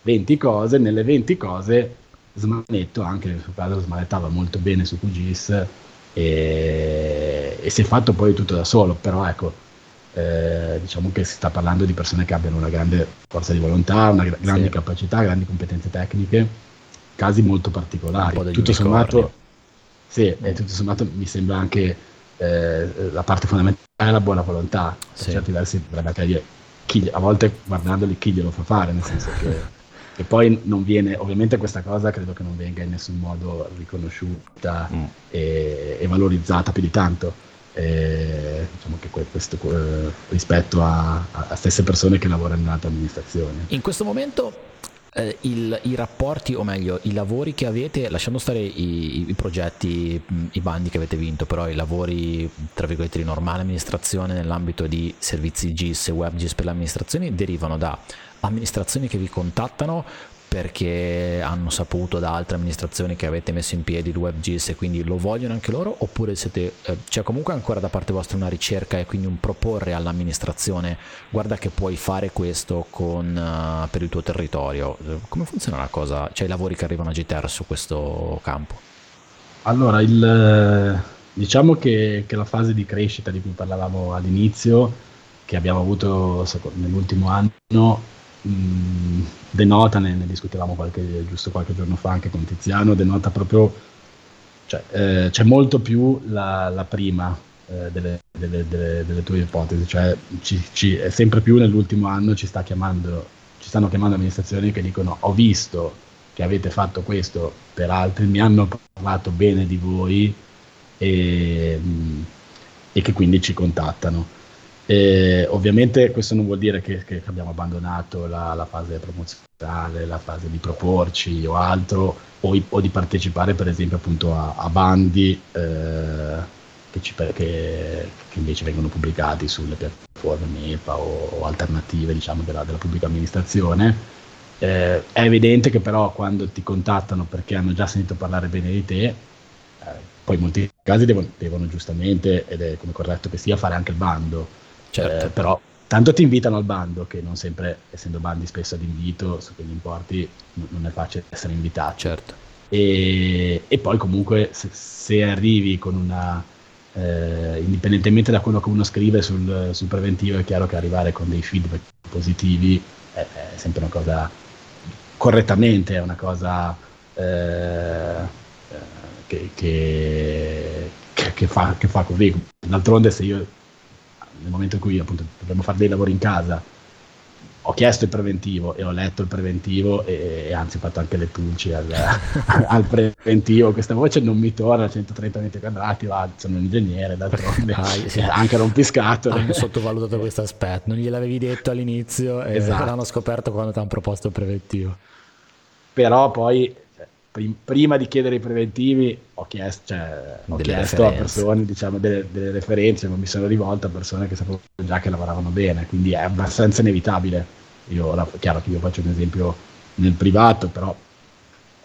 20 cose. Nelle 20 cose smanetto, anche nel suo caso smanettava molto bene su QGIS e, e si è fatto poi tutto da solo. Però ecco eh, diciamo che si sta parlando di persone che abbiano una grande forza di volontà, una gra- grandi sì. capacità, grandi competenze tecniche, casi molto particolari. Tutto sommato, sì, mm. tutto sommato mi sembra anche eh, la parte fondamentale è la buona volontà. Per sì. certi versi dovrebbe anche dire chi, a volte guardandoli chi glielo fa fare, nel senso che e poi non viene, ovviamente questa cosa credo che non venga in nessun modo riconosciuta mm. e, e, valorizzata più di tanto eh, diciamo che questo eh, rispetto a, a, stesse persone che lavorano in altre amministrazioni. In questo momento eh, il, i rapporti, o meglio, i lavori che avete, lasciando stare i, i, progetti, i bandi che avete vinto, però i lavori, tra virgolette, di normale amministrazione nell'ambito di servizi GIS e WebGIS per le amministrazioni derivano da amministrazioni che vi contattano perché hanno saputo da altre amministrazioni che avete messo in piedi il WebGIS e quindi lo vogliono anche loro oppure siete, eh, c'è comunque ancora da parte vostra una ricerca e quindi un proporre all'amministrazione guarda che puoi fare questo con, uh, per il tuo territorio come funziona la cosa? C'è i lavori che arrivano a GTR su questo campo? Allora il, diciamo che, che la fase di crescita di cui parlavamo all'inizio che abbiamo avuto nell'ultimo anno mh, denota, ne, ne discutevamo qualche, giusto qualche giorno fa anche con Tiziano, denota proprio, cioè, eh, c'è molto più la, la prima eh, delle, delle, delle, delle, tue ipotesi, cioè ci, ci, sempre più nell'ultimo anno ci sta chiamando, ci stanno chiamando amministrazioni che dicono ho visto che avete fatto questo per altri, mi hanno parlato bene di voi e, e che quindi ci contattano. E ovviamente questo non vuol dire che, che abbiamo abbandonato la, la, fase promozionale, la fase di proporci o altro, o, o di partecipare per esempio appunto a, a bandi eh, che, ci, che, che, invece vengono pubblicati sulle piattaforme MEPA o, o alternative diciamo, della, della pubblica amministrazione. Eh, è evidente che però quando ti contattano perché hanno già sentito parlare bene di te, eh, poi in molti casi devono, devono giustamente, ed è come corretto che sia, fare anche il bando certo. eh, però tanto ti invitano al bando che non sempre, essendo bandi spesso ad invito su quegli importi, non è facile essere invitati. Certo. E, e poi comunque se, se arrivi con una, eh, indipendentemente da quello che uno scrive sul, sul, preventivo, è chiaro che arrivare con dei feedback positivi è, è sempre una cosa, correttamente è una cosa eh, che, che, che, fa, che fa così. D'altronde se io nel momento in cui appunto dovremmo fare dei lavori in casa, ho chiesto il preventivo e ho letto il preventivo e, e anzi ho fatto anche le pulci al, al, preventivo. Questa voce non mi torna a 130 metri quadrati, va, sono un ingegnere, d'altronde ah, sì. anche rompiscatole. Hanno sottovalutato questo aspetto, non gliel'avevi detto all'inizio e esatto. l'hanno scoperto quando ti hanno proposto il preventivo. Però poi prima di chiedere i preventivi ho chiesto, cioè, ho chiesto a persone diciamo, delle, delle, referenze, ma mi sono rivolto a persone che sapevo già che lavoravano bene, quindi è abbastanza inevitabile. Io, ora, chiaro che io faccio un esempio nel privato, però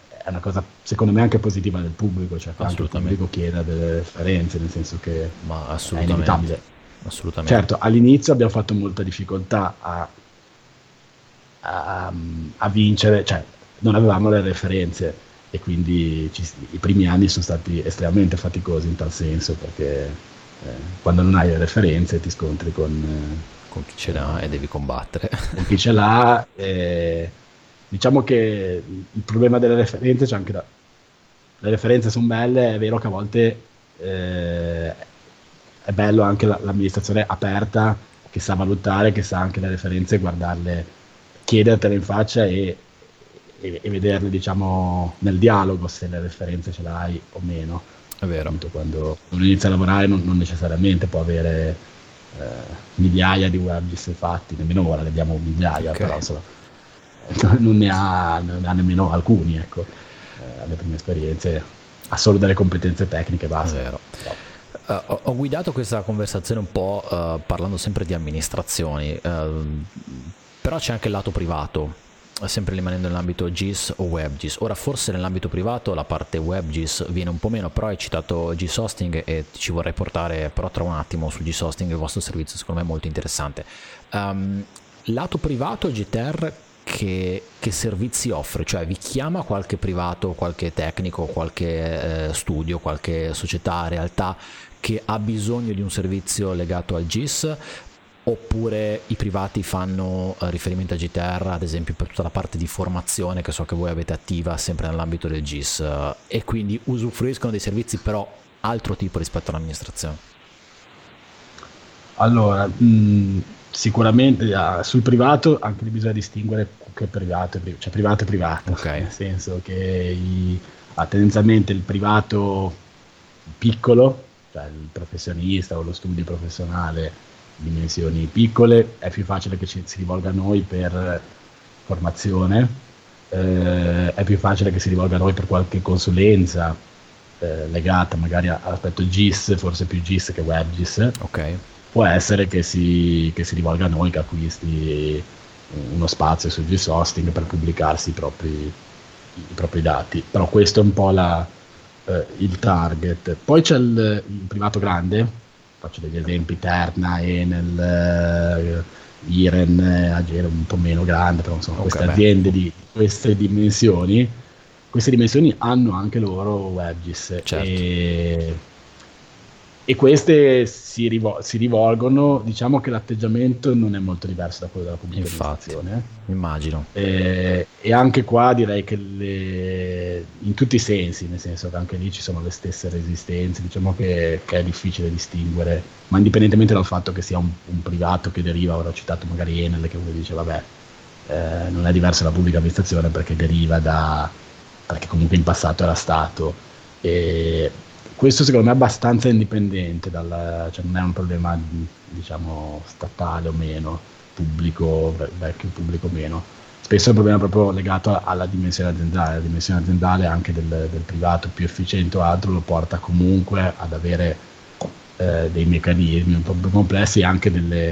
è una cosa secondo me anche positiva del pubblico, cioè che anche il pubblico chieda delle referenze, nel senso che ma è inevitabile. Assolutamente. Certo, all'inizio abbiamo fatto molta difficoltà a, a, a vincere, cioè non avevamo le referenze e quindi ci, i primi anni sono stati estremamente faticosi in tal senso perché eh, quando non hai le referenze ti scontri con, eh, con chi ce l'ha e devi combattere. Con chi ce l'ha. Eh, diciamo che il problema delle referenze c'è anche da... Le referenze sono belle, è vero che a volte eh, è bello anche la, l'amministrazione aperta che sa valutare, che sa anche le referenze, guardarle, chiedertele in faccia e e, e vederle diciamo nel dialogo se le referenze ce l'hai o meno. È vero. Appunto, quando uno inizia a lavorare non, non necessariamente può avere eh, migliaia di WebGIS fatti, nemmeno ora ne abbiamo migliaia, okay. però insomma, non, ne ha, non ne ha nemmeno alcuni, ecco. Eh, alle prime esperienze ha solo delle competenze tecniche basta. È vero. Uh, ho guidato questa conversazione un po' uh, parlando sempre di amministrazioni, uh, però c'è anche il lato privato sempre rimanendo nell'ambito GIS o WebGIS. Ora forse nell'ambito privato la parte WebGIS viene un po' meno, però hai citato GIS Hosting e ci vorrei portare però tra un attimo sul GIS Hosting, il vostro servizio secondo me è molto interessante. Um, lato privato GTR che, che, servizi offre? Cioè vi chiama qualche privato, qualche tecnico, qualche eh, studio, qualche società, realtà che ha bisogno di un servizio legato al GIS oppure i privati fanno uh, riferimento a GTR ad esempio per tutta la parte di formazione che so che voi avete attiva sempre nell'ambito del GIS uh, e quindi usufruiscono dei servizi però altro tipo rispetto all'amministrazione allora mh, sicuramente uh, sul privato anche lì bisogna distinguere che privato cioè privato e privato okay. nel senso che i, tendenzialmente il privato piccolo cioè il professionista o lo studio professionale dimensioni piccole, è più facile che ci, si rivolga a noi per formazione, eh, è più facile che si rivolga a noi per qualche consulenza eh, legata magari all'aspetto GIS, forse più GIS che WebGIS. Okay. Può essere che si, che si rivolga a noi, che acquisti uno spazio su GIS Hosting per pubblicarsi i propri, i propri dati. Però questo è un po' la, eh, il target. Poi c'è il, il privato grande, faccio degli esempi, Terna, Enel, uh, Iren, Agero un po' meno grande, però insomma okay, queste beh. aziende di queste dimensioni, queste dimensioni hanno anche loro WebGIS certo. e e queste si, rivol- si, rivolgono, diciamo che l'atteggiamento non è molto diverso da quello della pubblica Infatti, immagino. E, e, anche qua direi che le, in tutti i sensi, nel senso che anche lì ci sono le stesse resistenze, diciamo che, che è difficile distinguere, ma indipendentemente dal fatto che sia un, un, privato che deriva, ora ho citato magari Enel che uno dice vabbè, eh, non è diversa dalla pubblica amministrazione perché deriva da, perché comunque in passato era stato. E questo secondo me è abbastanza indipendente, dal, cioè non è un problema diciamo statale o meno, pubblico, vecchio pubblico o meno. Spesso è un problema proprio legato alla dimensione aziendale, la dimensione aziendale anche del, del privato più efficiente o altro lo porta comunque ad avere eh, dei meccanismi un po' più complessi e anche delle,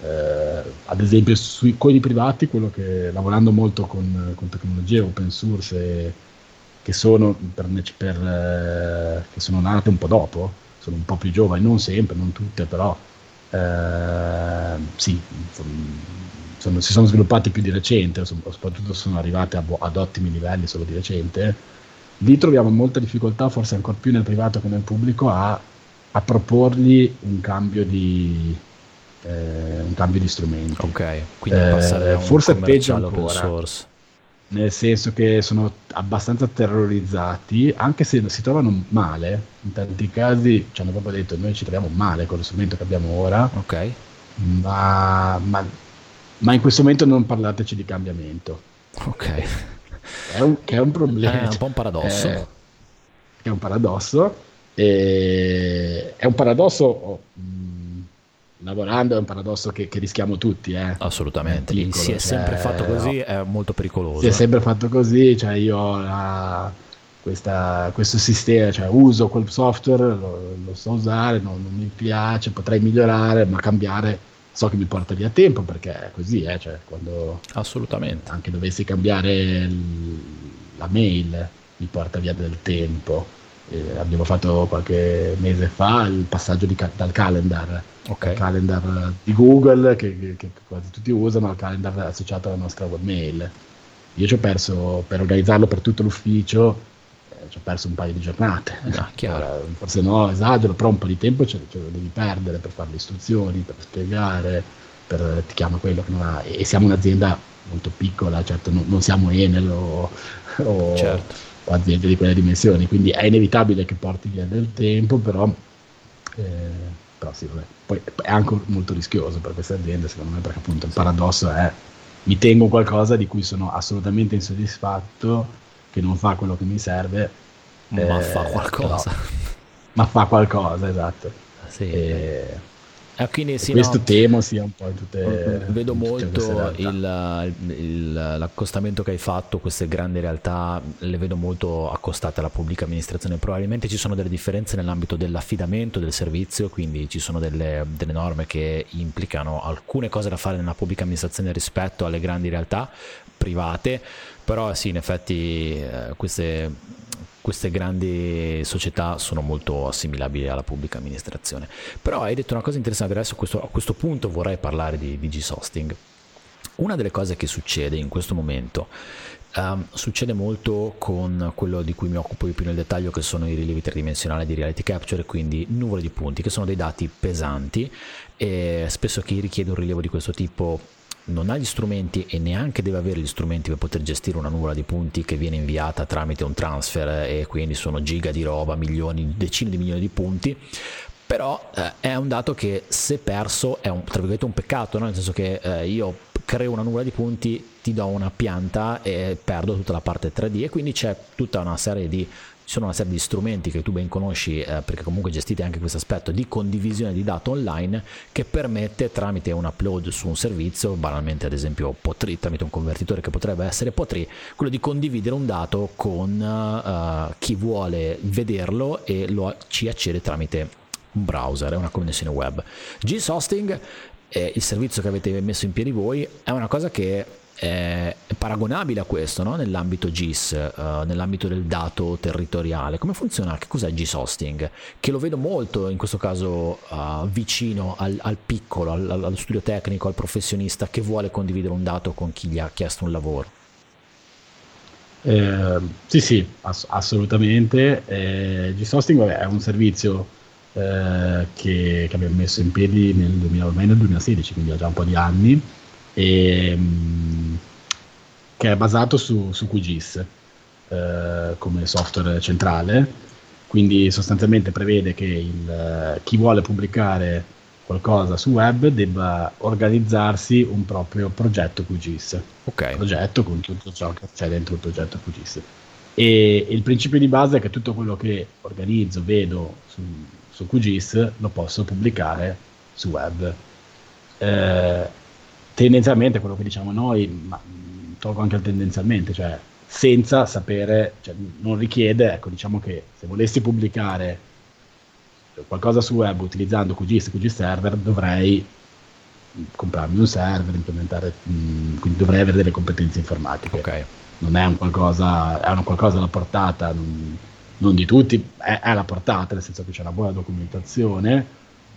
eh, ad esempio sui, con i privati, quello che lavorando molto con, con tecnologie open source e, che sono, per, per, eh, che sono nate un po' dopo, sono un po' più giovani, non sempre, non tutte, però eh, sì, sono, si sono sviluppate più di recente, soprattutto sono arrivate a, ad ottimi livelli solo di recente. Lì troviamo molta difficoltà, forse ancora più nel privato che nel pubblico, a, a proporgli un cambio di, eh, un cambio di strumenti. Ok, quindi eh, forse è peggio ancora. Source nel senso che sono abbastanza terrorizzati, anche se si trovano male, in tanti casi ci hanno proprio detto noi ci troviamo male con lo strumento che abbiamo ora, ok ma, ma, ma in questo momento non parlateci di cambiamento. Ok. È un, è un problema. È un po' un paradosso. È, è un paradosso. E, è un paradosso... Oh, lavorando è un paradosso che, che rischiamo tutti. Eh. Assolutamente, piccolo, si è cioè, sempre fatto così, è molto pericoloso. Si è sempre fatto così, cioè io la, questa, questo sistema, cioè uso quel software, lo, lo so usare, non, non, mi piace, potrei migliorare, ma cambiare so che mi porta via tempo perché è così, eh, cioè, quando Assolutamente. anche dovessi cambiare l, la mail mi porta via del tempo. Eh, abbiamo fatto qualche mese fa il passaggio di, dal calendar okay. al calendar di Google che, che, che, quasi tutti usano al calendar associato alla nostra webmail. Io ci ho perso per organizzarlo per tutto l'ufficio, eh, ci ho perso un paio di giornate. Ah, Ora, forse no, esagero, però un po' di tempo ce, ce lo devi perdere per fare le istruzioni, per spiegare, per, ti chiama quello che non ha. E, siamo un'azienda molto piccola, certo non, non siamo Enel o, o, certo. O, aziende di quelle dimensioni, quindi è inevitabile che porti via del tempo, però... Eh, però sì, vabbè. Poi è anche molto rischioso per queste aziende, secondo me, perché appunto il paradosso è mi tengo qualcosa di cui sono assolutamente insoddisfatto, che non fa quello che mi serve, ma eh, fa qualcosa. Però, ma fa qualcosa, esatto. Sì. E, eh, quindi, sì, questo no, temo sia un po' in tutte vedo in tutte molto il, il, l'accostamento che hai fatto queste grandi realtà le vedo molto accostate alla pubblica amministrazione. Probabilmente ci sono delle differenze nell'ambito dell'affidamento del servizio quindi ci sono delle, delle norme che implicano alcune cose da fare nella pubblica amministrazione rispetto alle grandi realtà private però sì in effetti eh, queste queste grandi società sono molto assimilabili alla pubblica amministrazione. Però hai detto una cosa interessante, adesso a questo, a questo punto vorrei parlare di, di G-Sosting. Una delle cose che succede in questo momento Um, succede molto con quello di cui mi occupo più nel dettaglio, che sono i rilievi tridimensionali di reality capture, quindi nuvole di punti, che sono dei dati pesanti e spesso chi richiede un rilievo di questo tipo non ha gli strumenti e neanche deve avere gli strumenti per poter gestire una nuvola di punti che viene inviata tramite un transfer e quindi sono giga di roba, milioni, decine di milioni di punti. Però eh, è un dato che se perso è un, un peccato, no? nel senso che eh, io creo una nuvola di punti, ti do una pianta e perdo tutta la parte 3D e quindi c'è tutta una serie di ci sono una serie di strumenti che tu ben conosci eh, perché comunque gestite anche questo aspetto di condivisione di dati online che permette tramite un upload su un servizio, banalmente ad esempio Potri, tramite un convertitore che potrebbe essere Potri, quello di condividere un dato con uh, chi vuole vederlo e lo, ci accede tramite un browser, una connessione web. GIS Hosting, eh, il servizio che avete messo in piedi voi, è una cosa che è paragonabile a questo no? nell'ambito GIS, uh, nell'ambito del dato territoriale. Come funziona? Che cos'è GIS hosting? Che lo vedo molto in questo caso uh, vicino al, al piccolo, al, allo studio tecnico, al professionista che vuole condividere un dato con chi gli ha chiesto un lavoro. Eh, sì, sì, ass- assolutamente. Eh, GIS hosting vabbè, è un servizio eh, che, che, abbiamo messo in piedi nel, 2000, ormai nel 2016, quindi ha già un po' di anni e, ehm, che è basato su, su QGIS eh, come software centrale, quindi sostanzialmente prevede che il, chi vuole pubblicare qualcosa su web debba organizzarsi un proprio progetto QGIS. Ok. Progetto con tutto ciò che c'è dentro il progetto QGIS. E il principio di base è che tutto quello che organizzo, vedo su, su QGIS, lo posso pubblicare su web. Eh, tendenzialmente quello che diciamo noi, ma tolgo anche il tendenzialmente, cioè senza sapere, cioè non richiede, ecco diciamo che se volessi pubblicare qualcosa su web utilizzando QGIS e QGIS Server dovrei comprarmi un server, implementare, mh, quindi dovrei avere delle competenze informatiche. Ok non è un qualcosa, è un qualcosa alla portata, non, non di tutti, è, è, alla portata, nel senso che c'è una buona documentazione,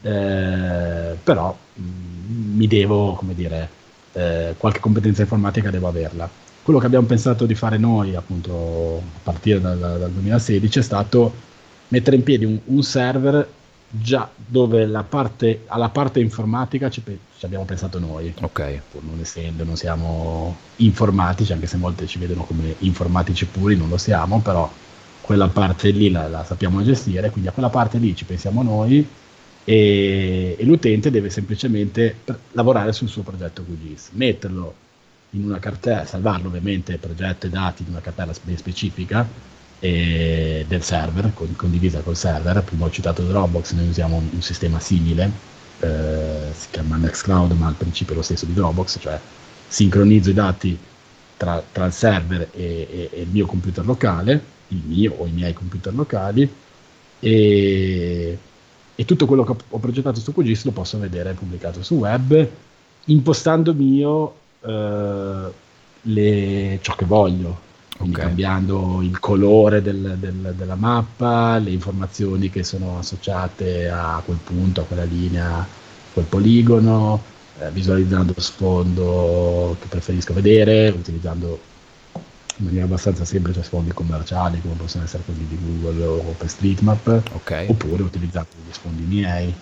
eh, però mm, mi devo, come dire, eh, qualche competenza informatica devo averla. Quello che abbiamo pensato di fare noi, appunto, a partire dal, dal 2016, è stato mettere in piedi un, un server già dove la parte, alla parte informatica ci, ci abbiamo pensato noi. Ok. Pur non essendo, non siamo informatici, anche se molte ci vedono come informatici puri, non lo siamo, però quella parte lì la, la sappiamo gestire, quindi a quella parte lì ci pensiamo noi e, e l'utente deve semplicemente lavorare sul suo progetto QGIS, metterlo in una cartella, salvarlo ovviamente progetto e dati in una cartella ben specifica e del server, con, condivisa col server. Prima ho citato Dropbox, noi usiamo un, un sistema simile, eh, si chiama Nextcloud, ma al principio è lo stesso di Dropbox, cioè sincronizzo i dati tra, tra il server e, e, e, il mio computer locale, il mio o i miei computer locali, e, e tutto quello che ho, progettato su QGIS lo posso vedere pubblicato su web, impostando mio eh, le, ciò che voglio quindi okay. cambiando il colore del, del, della mappa, le informazioni che sono associate a quel punto, a quella linea, quel poligono, eh, visualizzando lo sfondo che preferisco vedere, utilizzando in maniera abbastanza semplice sfondi commerciali come possono essere quelli di Google o OpenStreetMap, okay. oppure utilizzando gli sfondi miei.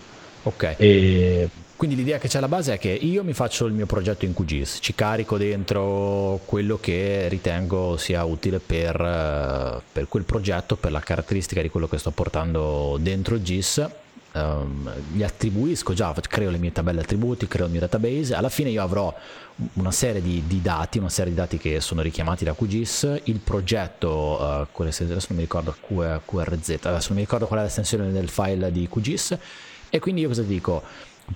Ok. E quindi l'idea che c'è alla base è che io mi faccio il mio progetto in QGIS, ci carico dentro quello che ritengo sia utile per, eh, per quel progetto, per la caratteristica di quello che sto portando dentro il GIS, um, gli attribuisco già, creo le mie tabelle attributi, creo il mio database, alla fine io avrò una serie di, di dati, una serie di dati che sono richiamati da QGIS, il progetto, uh, adesso non mi ricordo QRZ, adesso non mi ricordo qual è l'estensione del file di QGIS, e quindi io cosa dico?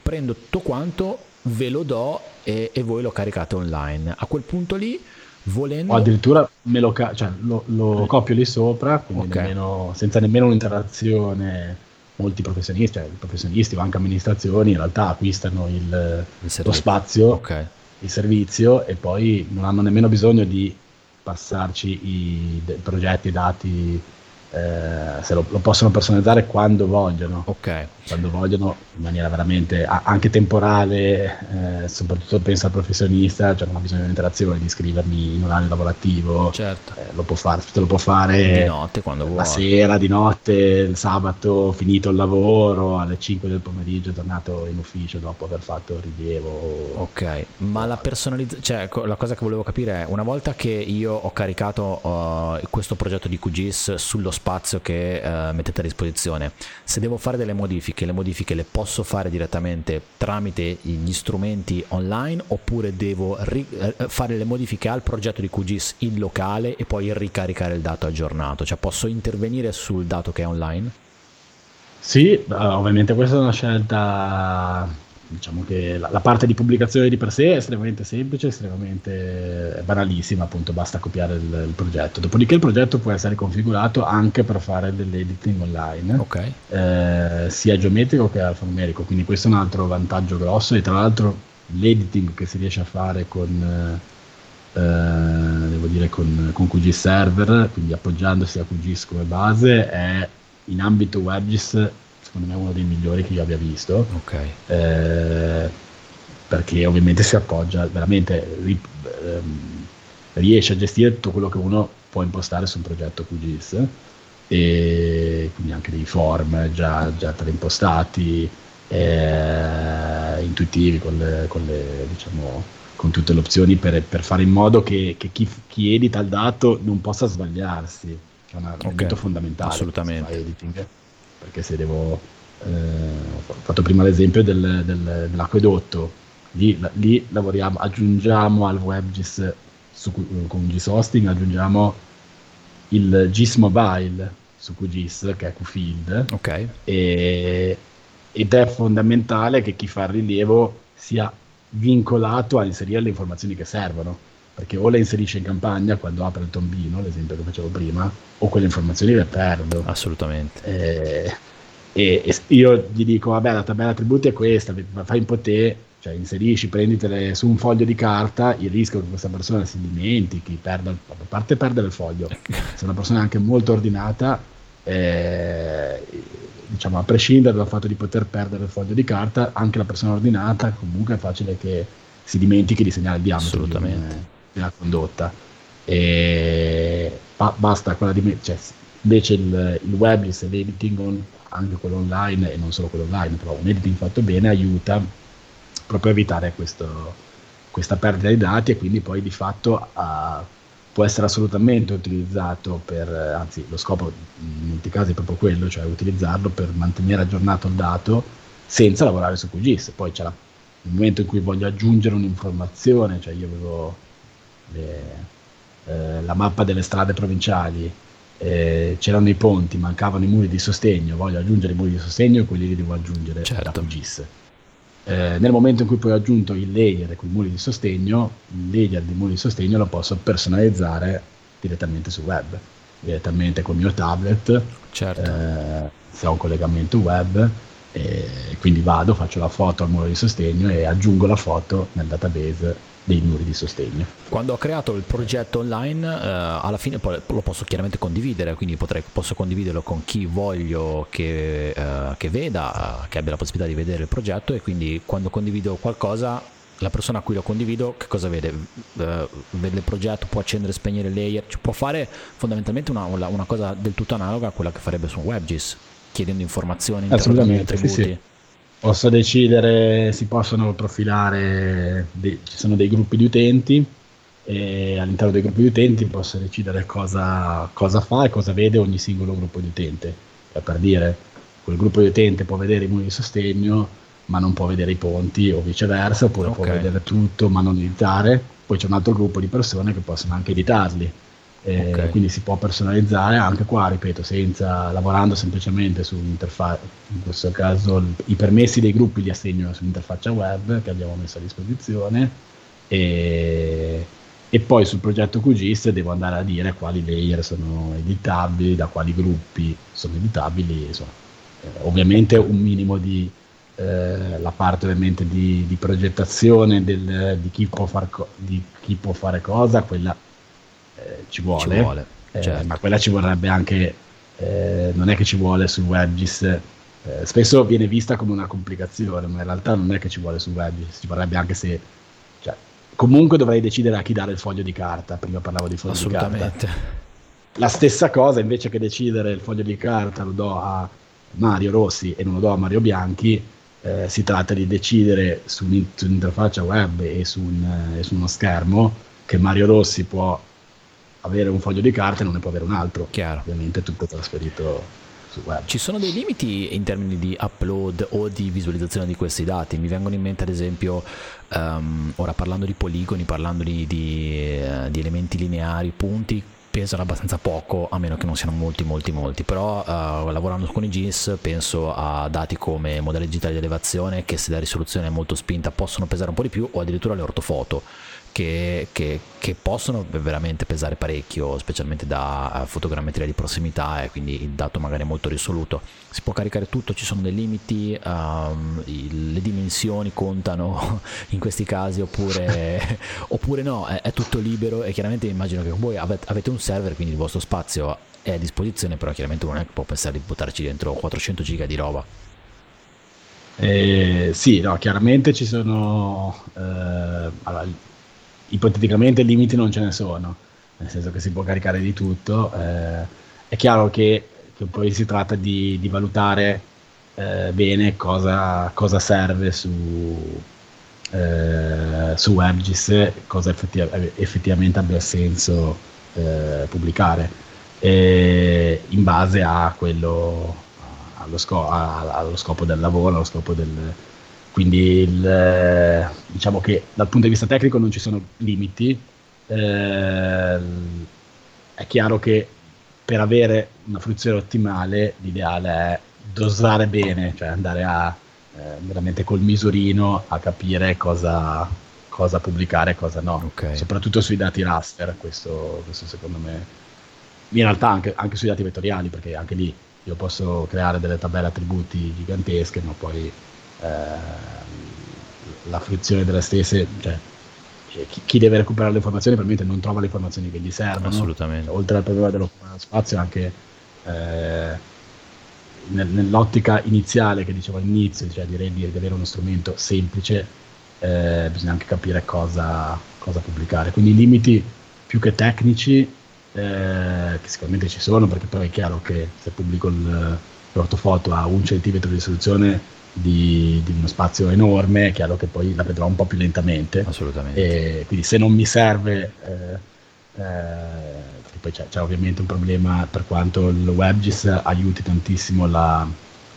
prendo tutto quanto, ve lo do e, e voi lo caricate online. A quel punto lì, volendo... O addirittura me lo, ca- cioè, lo, lo copio lì sopra, okay. nemmeno, senza nemmeno un'interazione. Molti professionisti, cioè professionisti o anche amministrazioni in realtà acquistano il, il lo spazio, okay. il servizio e poi non hanno nemmeno bisogno di passarci i de- progetti, i dati eh, se lo, lo, possono personalizzare quando vogliono, okay. quando vogliono in maniera veramente anche temporale, eh, soprattutto penso al professionista, cioè non ha bisogno di un'interazione, di iscrivermi in un anno lavorativo, certo. eh, lo può fare, lo può fare di notte quando la vuole. sera, di notte, il sabato, finito il lavoro, alle 5 del pomeriggio, tornato in ufficio dopo aver fatto il rilievo. Ok, ma la personalizzazione, cioè la cosa che volevo capire è, una volta che io ho caricato uh, questo progetto di QGIS sullo spazio che uh, mettete a disposizione. Se devo fare delle modifiche, le modifiche le posso fare direttamente tramite gli strumenti online oppure devo ri- eh, fare le modifiche al progetto di QGIS in locale e poi ricaricare il dato aggiornato? Cioè posso intervenire sul dato che è online? Sì, ovviamente questa è una scelta diciamo che la, la, parte di pubblicazione di per sé è estremamente semplice, estremamente banalissima, appunto basta copiare il, il, progetto. Dopodiché il progetto può essere configurato anche per fare dell'editing online, okay. eh, sia geometrico che alfanumerico, quindi questo è un altro vantaggio grosso e tra l'altro l'editing che si riesce a fare con... Eh, devo dire con, con QGIS Server, quindi appoggiandosi a QGIS come base, è in ambito WebGIS secondo me è uno dei migliori che io abbia visto. Okay. Eh, perché ovviamente si appoggia veramente, ri, ehm, riesce a gestire tutto quello che uno può impostare su un progetto QGIS e quindi anche dei form già, già preimpostati, eh, intuitivi con, le, con, le, diciamo, con, tutte le opzioni per, per, fare in modo che, che chi, chi, edita il dato non possa sbagliarsi, è un okay. fondamentale. Assolutamente perché se devo ho fatto prima l'esempio del, del, dell'acquedotto, lì, lì, lavoriamo, aggiungiamo al WebGIS su, con GIS Hosting, aggiungiamo il GIS Mobile su QGIS, che è QField, okay. e, ed è fondamentale che chi fa il rilievo sia vincolato a inserire le informazioni che servono, perché o le inserisce in campagna quando apre il tombino, l'esempio che facevo prima, o quelle informazioni le perdo. Assolutamente. Eh, e, e, io gli dico, vabbè, la tabella attributi è questa, fai un po' te, cioè inserisci, prenditele su un foglio di carta, il rischio che questa persona si dimentichi, perda, a parte perdere il foglio, se una persona è anche molto ordinata, eh, diciamo a prescindere dal fatto di poter perdere il foglio di carta, anche la persona ordinata comunque è facile che si dimentichi di segnare il diametro della condotta. E ba- basta quella di cioè, invece il, il web il editing anche quello online e non solo quello online, però un editing fatto bene aiuta proprio a evitare questo, questa perdita di dati e quindi poi di fatto uh, può essere assolutamente utilizzato per, anzi lo scopo in molti casi è proprio quello, cioè utilizzarlo per mantenere aggiornato il dato senza lavorare su QGIS. Poi c'è la, il momento in cui voglio aggiungere un'informazione, cioè io avevo le, eh, la mappa delle strade provinciali, eh, c'erano i ponti, mancavano i muri di sostegno, voglio aggiungere i muri di sostegno e quelli li devo aggiungere certo. da QGIS eh, nel momento in cui poi ho aggiunto il layer con i muri di sostegno, il layer di muri di sostegno lo posso personalizzare direttamente sul web, direttamente col mio tablet, certo. eh, se ho un collegamento web, quindi vado, faccio la foto al muro di sostegno e aggiungo la foto nel database dei muri di sostegno. Quando ho creato il progetto online, eh, alla fine lo posso chiaramente condividere, quindi potrei, posso condividerlo con chi voglio che, eh, che veda, che abbia la possibilità di vedere il progetto e quindi quando condivido qualcosa la persona a cui lo condivido che cosa vede? Uh, vede il progetto, può accendere e spegnere layer, cioè, può fare fondamentalmente una, una, cosa del tutto analoga a quella che farebbe su WebGIS, chiedendo informazioni, Assolutamente, sì, sì. Posso decidere, si possono profilare, dei, ci sono dei gruppi di utenti e all'interno dei gruppi di utenti posso decidere cosa, cosa fa e cosa vede ogni singolo gruppo di utente. Cioè, per dire, quel gruppo di utente può vedere i muri di sostegno ma non può vedere i ponti o viceversa, oppure okay. può vedere tutto ma non editare. Poi c'è un altro gruppo di persone che possono anche editarli eh, okay. Quindi si può personalizzare anche qua, ripeto, senza, lavorando semplicemente sull'interfaccia, in questo caso i permessi dei gruppi li assegno sull'interfaccia web che abbiamo messo a disposizione e, e poi sul progetto QGIS devo andare a dire quali layer sono editabili, da quali gruppi sono editabili, insomma, eh, ovviamente un minimo di eh, la parte ovviamente di, di progettazione del, di, chi far co- di chi può fare cosa, quella eh, ci vuole, ci vuole eh, certo. ma quella ci vorrebbe anche, eh, non è che ci vuole sul WebGIS, spesso viene vista come una complicazione, ma in realtà non è che ci vuole sul WebGIS, ci vorrebbe anche se... Cioè, comunque dovrei decidere a chi dare il foglio di carta, prima parlavo di foglio di carta. La stessa cosa, invece che decidere il foglio di carta lo do a Mario Rossi e non lo do a Mario Bianchi, eh, si tratta di decidere su, un'interfaccia web e su, un, e su, uno schermo che Mario Rossi può avere un foglio di carta e non ne può avere un altro. Chiaro. Ovviamente tutto trasferito sul web. Ci sono dei limiti in termini di upload o di visualizzazione di questi dati? Mi vengono in mente ad esempio, um, ora parlando di poligoni, parlando di, di, uh, di elementi lineari, punti, pesano abbastanza poco a meno che non siano molti molti molti però uh, lavorando con i GIS penso a dati come modelli digitali di elevazione che se la risoluzione è molto spinta possono pesare un po' di più o addirittura le ortofoto che, che, che, possono veramente pesare parecchio, specialmente da fotogrammetria di prossimità e quindi il dato magari è molto risoluto. Si può caricare tutto, ci sono dei limiti, um, il, le dimensioni contano in questi casi oppure, oppure no, è, è, tutto libero e chiaramente immagino che voi avete, avete un server, quindi il vostro spazio è a disposizione, però chiaramente non è che può pensare di buttarci dentro 400 giga di roba. Eh, sì, no, chiaramente ci sono... Eh, allora, ipoteticamente limiti non ce ne sono, nel senso che si può caricare di tutto. Eh, è chiaro che, che, poi si tratta di, di valutare eh, bene cosa, cosa, serve su, eh, su WebGIS, cosa effettiv- effettivamente abbia senso eh, pubblicare, in base a quello allo, sco- allo, scopo del lavoro, allo scopo del... Quindi il, diciamo che dal punto di vista tecnico non ci sono limiti, eh, è chiaro che per avere una fruizione ottimale l'ideale è dosare bene, cioè andare a eh, veramente col misurino a capire cosa, cosa pubblicare e cosa no, okay. soprattutto sui dati raster, questo, questo, secondo me, in realtà anche, anche, sui dati vettoriali, perché anche lì io posso creare delle tabelle attributi gigantesche, ma poi eh, la fruizione delle stesse, cioè, cioè, chi, deve recuperare le informazioni probabilmente non trova le informazioni che gli servono. Assolutamente. Oltre al problema dello spazio, anche eh, nel, nell'ottica iniziale che dicevo all'inizio, cioè direi di, di avere uno strumento semplice, eh, bisogna anche capire cosa, cosa, pubblicare. Quindi i limiti più che tecnici, eh, che sicuramente ci sono, perché poi è chiaro che se pubblico l'ortofoto a un centimetro di risoluzione di, di, uno spazio enorme, è chiaro che poi la vedrò un po' più lentamente. Assolutamente. E quindi se non mi serve, eh, eh, poi c'è, c'è, ovviamente un problema per quanto il WebGIS aiuti tantissimo la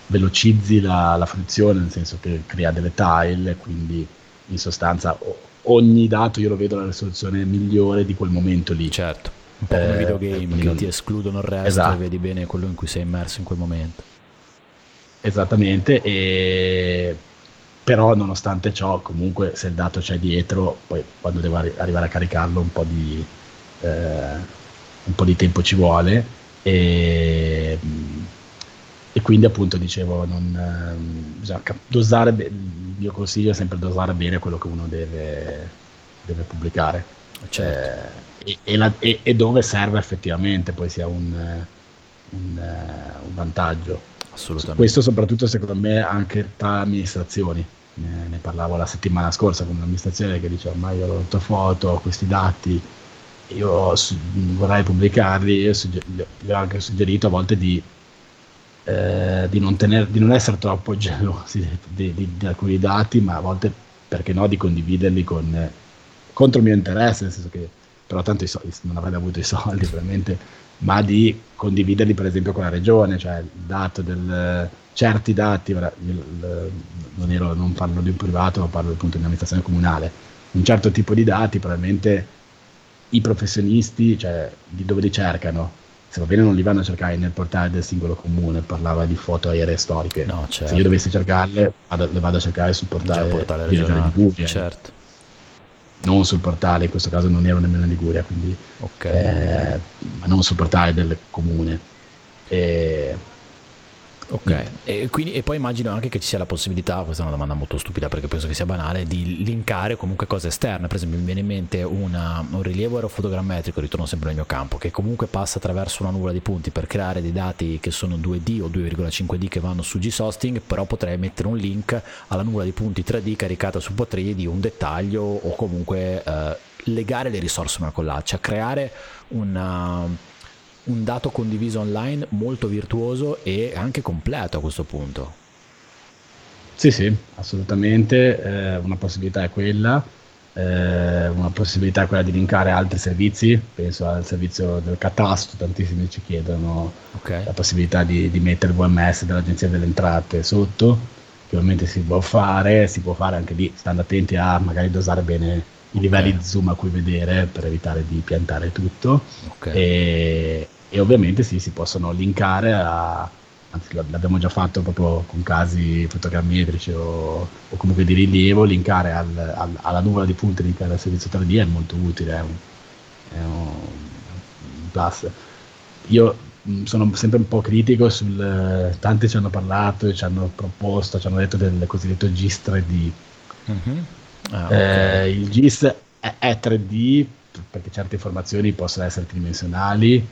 velocizzi la, la fruizione, nel senso che crea delle tile, quindi in sostanza ogni dato io lo vedo alla risoluzione migliore di quel momento lì. Certo, un po' come eh, videogame che non... ti escludono il resto esatto. e vedi bene quello in cui sei immerso in quel momento. Esattamente, e... però nonostante ciò, comunque se il dato c'è dietro, poi quando devo arri- arrivare a caricarlo un po' di, eh, un po' di tempo ci vuole e, e quindi appunto dicevo, non, bisogna dosare, il mio consiglio è sempre dosare bene quello che uno deve, deve pubblicare. Certo. Eh, e, e, la, e, dove serve effettivamente poi sia un, un, un vantaggio Assolutamente. Questo soprattutto secondo me anche tra amministrazioni. Ne, ne parlavo la settimana scorsa con un'amministrazione che diceva ma io ho fatto foto, ho questi dati, io su, vorrei pubblicarli, io sugger- gli ho anche suggerito a volte di, eh, di, non, tener, di non, essere troppo gelosi di, di, alcuni dati, ma a volte perché no di condividerli con, contro il mio interesse, nel senso che però tanto soldi, non avrei avuto i soldi veramente ma di condividerli per esempio con la regione, cioè il dato del, certi dati, ora, non, ero, non, parlo di un privato, ma parlo appunto di un'amministrazione comunale, un certo tipo di dati probabilmente i professionisti, cioè di dove li cercano, se va bene non li vanno a cercare nel portale del singolo comune, parlava di foto aeree storiche, no, certo. se io dovessi cercarle vado, le vado a cercare sul portale, portale regionale, di Liguria. Certo non sul portale, in questo caso non ero nemmeno in Liguria, quindi, okay. eh, ma non sul portale del comune. E, Ok, e, quindi, e, poi immagino anche che ci sia la possibilità, questa è una domanda molto stupida perché penso che sia banale, di linkare comunque cose esterne. Per esempio, mi viene in mente una, un rilievo aerofotogrammetrico, ritorno sempre nel mio campo, che comunque passa attraverso una nuvola di punti per creare dei dati che sono 2D o 2,5D che vanno su GSosting, però potrei mettere un link alla nuvola di punti 3D caricata su Potri di un dettaglio o comunque eh, legare le risorse una con l'altra, cioè creare una un dato condiviso online molto virtuoso e anche completo a questo punto. Sì, sì, assolutamente, eh, una possibilità è quella, eh, una possibilità è quella di linkare altri servizi, penso al servizio del catasto, tantissimi ci chiedono okay. la possibilità di, di mettere il VMS dell'Agenzia delle Entrate sotto, che ovviamente si può fare, si può fare anche lì, stando attenti a magari dosare bene i livelli zoom a cui vedere per evitare di piantare tutto. Okay. E, e ovviamente sì, si possono linkare a, anzi l'abbiamo già fatto proprio con casi fotogrammetrici o, o comunque di rilievo, linkare al, al, alla nuvola di punti, linkare al servizio 3D è molto utile, è un, è un plus. Io sono sempre un po' critico sul tanti ci hanno parlato, ci hanno proposto, ci hanno detto del cosiddetto GIS 3D. Mm-hmm. Ah, okay. eh, il GIS è, è 3D perché certe informazioni possono essere tridimensionali,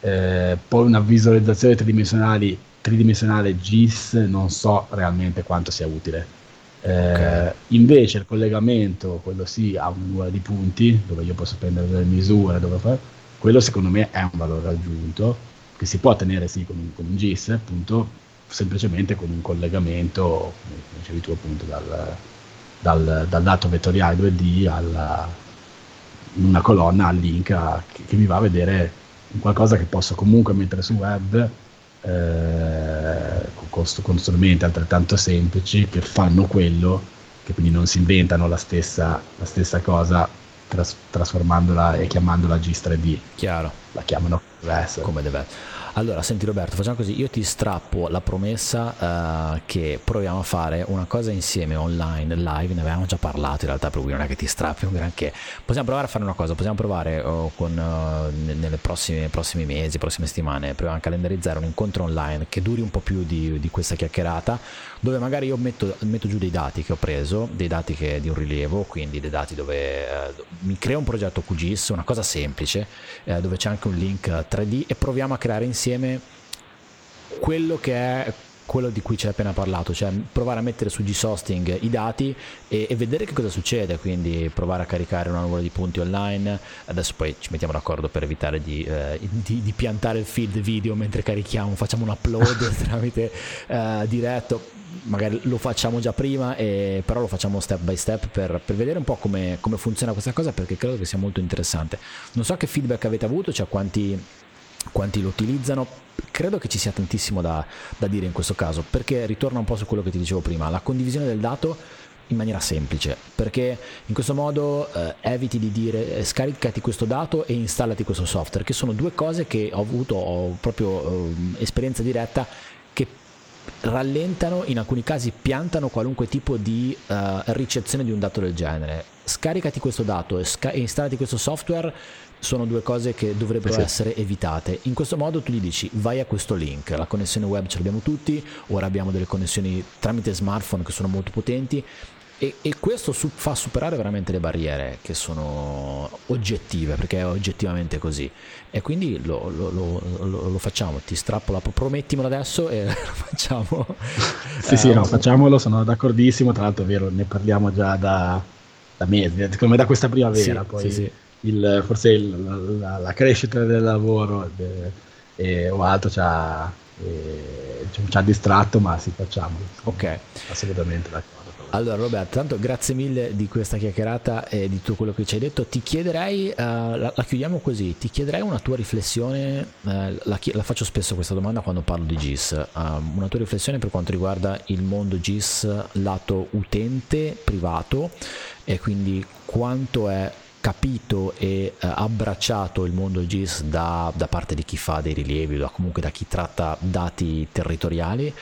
eh, poi una visualizzazione tridimensionale GIS non so realmente quanto sia utile. Eh, okay. Invece il collegamento, quello sì, ha un numero di punti dove io posso prendere delle misure, dove fare, quello secondo me è un valore aggiunto che si può ottenere sì con un, con un GIS, appunto, semplicemente con un collegamento, come dicevi tu appunto, dal, dal, dal dato vettoriale 2D alla, in una colonna al link a, che, che mi va a vedere qualcosa che posso comunque mettere sul web eh, con, con, strumenti altrettanto semplici che fanno quello, che quindi non si inventano la stessa, la stessa cosa tras- trasformandola e chiamandola G3D. Chiaro. La chiamano come deve essere. Come deve essere. Allora, senti Roberto, facciamo così, io ti strappo la promessa uh, che proviamo a fare una cosa insieme online, live, ne avevamo già parlato in realtà, per cui non è che ti strappi un granché. Possiamo provare a fare una cosa, possiamo provare uh, con, uh, nelle prossime, prossimi mesi, prossime settimane, proviamo a calendarizzare un incontro online che duri un po' più di, di questa chiacchierata, dove magari io metto, metto, giù dei dati che ho preso, dei dati che, di un rilievo, quindi dei dati dove mi creo un progetto QGIS, una cosa semplice, dove c'è anche un link 3D e proviamo a creare insieme quello che è quello di cui ci hai appena parlato, cioè provare a mettere su G-Sosting i dati e, e, vedere che cosa succede, quindi provare a caricare una nuvola di punti online, adesso poi ci mettiamo d'accordo per evitare di, eh, di, di piantare il feed video mentre carichiamo, facciamo un upload tramite eh, diretto, magari lo facciamo già prima, e, però lo facciamo step by step per, per vedere un po' come, come funziona questa cosa perché credo che sia molto interessante. Non so che feedback avete avuto, cioè quanti quanti lo utilizzano. Credo che ci sia tantissimo da, da, dire in questo caso, perché ritorna un po' su quello che ti dicevo prima, la condivisione del dato in maniera semplice, perché in questo modo eh, eviti di dire eh, scaricati questo dato e installati questo software, che sono due cose che ho avuto ho proprio eh, esperienza diretta che rallentano, in alcuni casi piantano qualunque tipo di uh, ricezione di un dato del genere. Scaricati questo dato e, sca- e installati questo software sono due cose che dovrebbero sì. essere evitate. In questo modo tu gli dici vai a questo link, la connessione web ce l'abbiamo tutti, ora abbiamo delle connessioni tramite smartphone che sono molto potenti e, e questo su, fa superare veramente le barriere che sono oggettive, perché è oggettivamente così. E quindi lo, lo, lo, lo facciamo, ti strappo la promettimelo adesso e lo facciamo. sì, sì, no, eh, facciamolo, sono d'accordissimo, tra l'altro è vero, ne parliamo già da, da mesi, come da questa primavera. Sì, poi. Sì, sì il, forse il, la, la, crescita del lavoro de, e, o altro ci ha, e, ci ha, distratto, ma sì, facciamolo. Ok. Assolutamente d'accordo. Allora Roberto, tanto grazie mille di questa chiacchierata e di tutto quello che ci hai detto. Ti chiederei, uh, la, la, chiudiamo così, ti chiederei una tua riflessione, uh, la, la, faccio spesso questa domanda quando parlo di GIS, uh, una tua riflessione per quanto riguarda il mondo GIS lato utente privato e quindi quanto è capito e abbracciato il mondo GIS da, da, parte di chi fa dei rilievi, da, comunque da chi tratta dati territoriali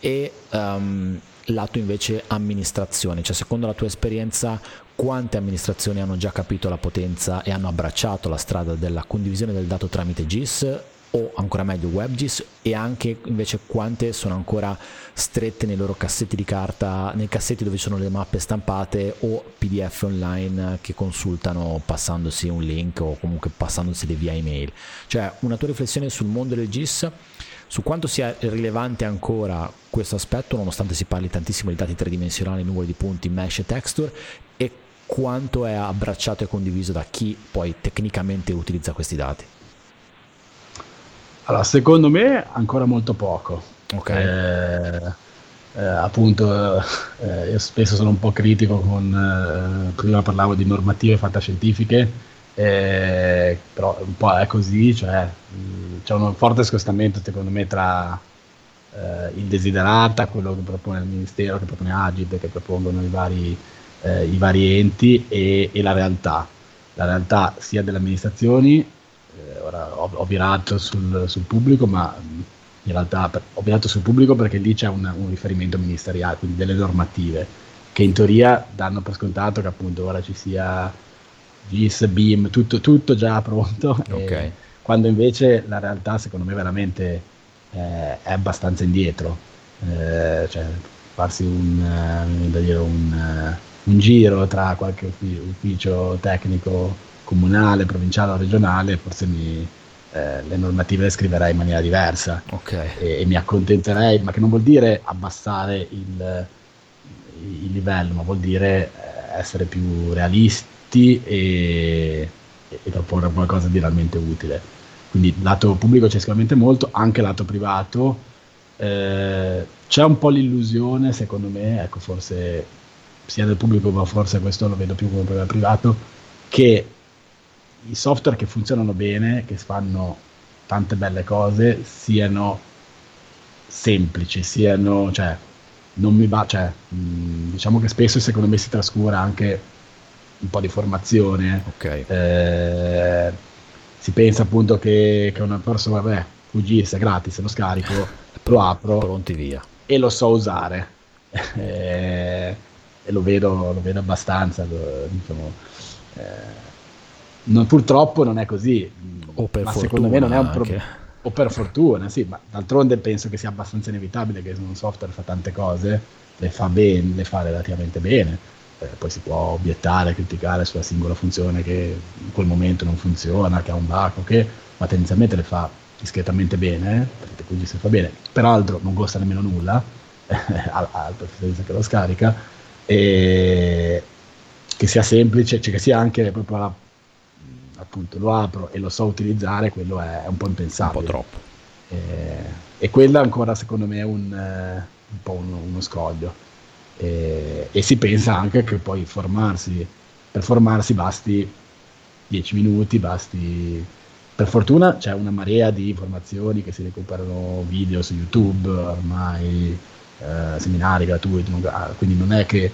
e um, lato invece amministrazione, cioè secondo la tua esperienza quante amministrazioni hanno già capito la potenza e hanno abbracciato la strada della condivisione del dato tramite GIS o ancora meglio WebGIS e anche invece quante sono ancora strette nei loro cassetti di carta, nei cassetti dove ci sono le mappe stampate o PDF online che consultano passandosi un link o comunque passandoseli via email. Cioè una tua riflessione sul mondo del GIS, su quanto sia rilevante ancora questo aspetto nonostante si parli tantissimo di dati tridimensionali, nuvole di punti, mesh e texture e quanto è abbracciato e condiviso da chi poi tecnicamente utilizza questi dati. Allora, secondo me ancora molto poco. Ok. Eh, eh, appunto, eh, io spesso sono un po' critico con, eh, prima parlavo di normative fantascientifiche, eh, però un po' è così, cioè mh, c'è un forte scostamento secondo me tra eh, il desiderata, quello che propone il Ministero, che propone Agid, che propongono i vari, i vari enti e, e la realtà. La realtà sia delle amministrazioni eh, ora ho, ho virato sul, sul, pubblico, ma in realtà per, ho virato sul pubblico perché lì c'è un, un, riferimento ministeriale, quindi delle normative che in teoria danno per scontato che appunto ora ci sia GIS, BIM, tutto, tutto già pronto. Okay. Quando invece la realtà secondo me veramente eh, è abbastanza indietro. Eh, cioè farsi un, eh, dire, un, eh, un giro tra qualche ufficio tecnico comunale, provinciale o regionale, forse mi, eh, le normative le scriverei in maniera diversa okay. e, e, mi accontenterei, ma che non vuol dire abbassare il, il livello, ma vuol dire eh, essere più realisti e, e proporre qualcosa di realmente utile. Quindi lato pubblico c'è sicuramente molto, anche lato privato. Eh, c'è un po' l'illusione, secondo me, ecco, forse sia del pubblico, ma forse questo lo vedo più come problema privato, che i software che funzionano bene, che fanno tante belle cose, siano semplici, siano, cioè, non mi va, cioè, mh, diciamo che spesso secondo me si trascura anche un po' di formazione. Ok. Eh, si pensa appunto che, che una persona, vabbè, QGIS è gratis, lo scarico, lo apro Pronti via. e lo so usare. Eh, e lo vedo, lo vedo abbastanza. lo- diciamo, eh, non- purtroppo non è così, O per ma fortuna secondo me non è un problema. O per fortuna, sì, ma d'altronde penso che sia abbastanza inevitabile che un software fa tante cose, le fa bene, le fa relativamente bene. Eh, poi si può obiettare, criticare sulla singola funzione che in quel momento non funziona, che ha un bug, o che, ma tendenzialmente le fa discretamente bene, eh, perché quindi si fa bene. Peraltro non costa nemmeno nulla al, al professionista che lo scarica, e che sia semplice, cioè che sia anche proprio la- appunto lo apro e lo so utilizzare, quello è un po' Un impensabile. po' troppo. Eh, e quella ancora secondo me è un, eh, un po' uno, uno scoglio. Eh, e si pensa anche che poi formarsi, per formarsi basti 10 minuti, basti... Per fortuna c'è una marea di informazioni che si recuperano video su YouTube, ormai eh, seminari gratuiti, quindi non è che...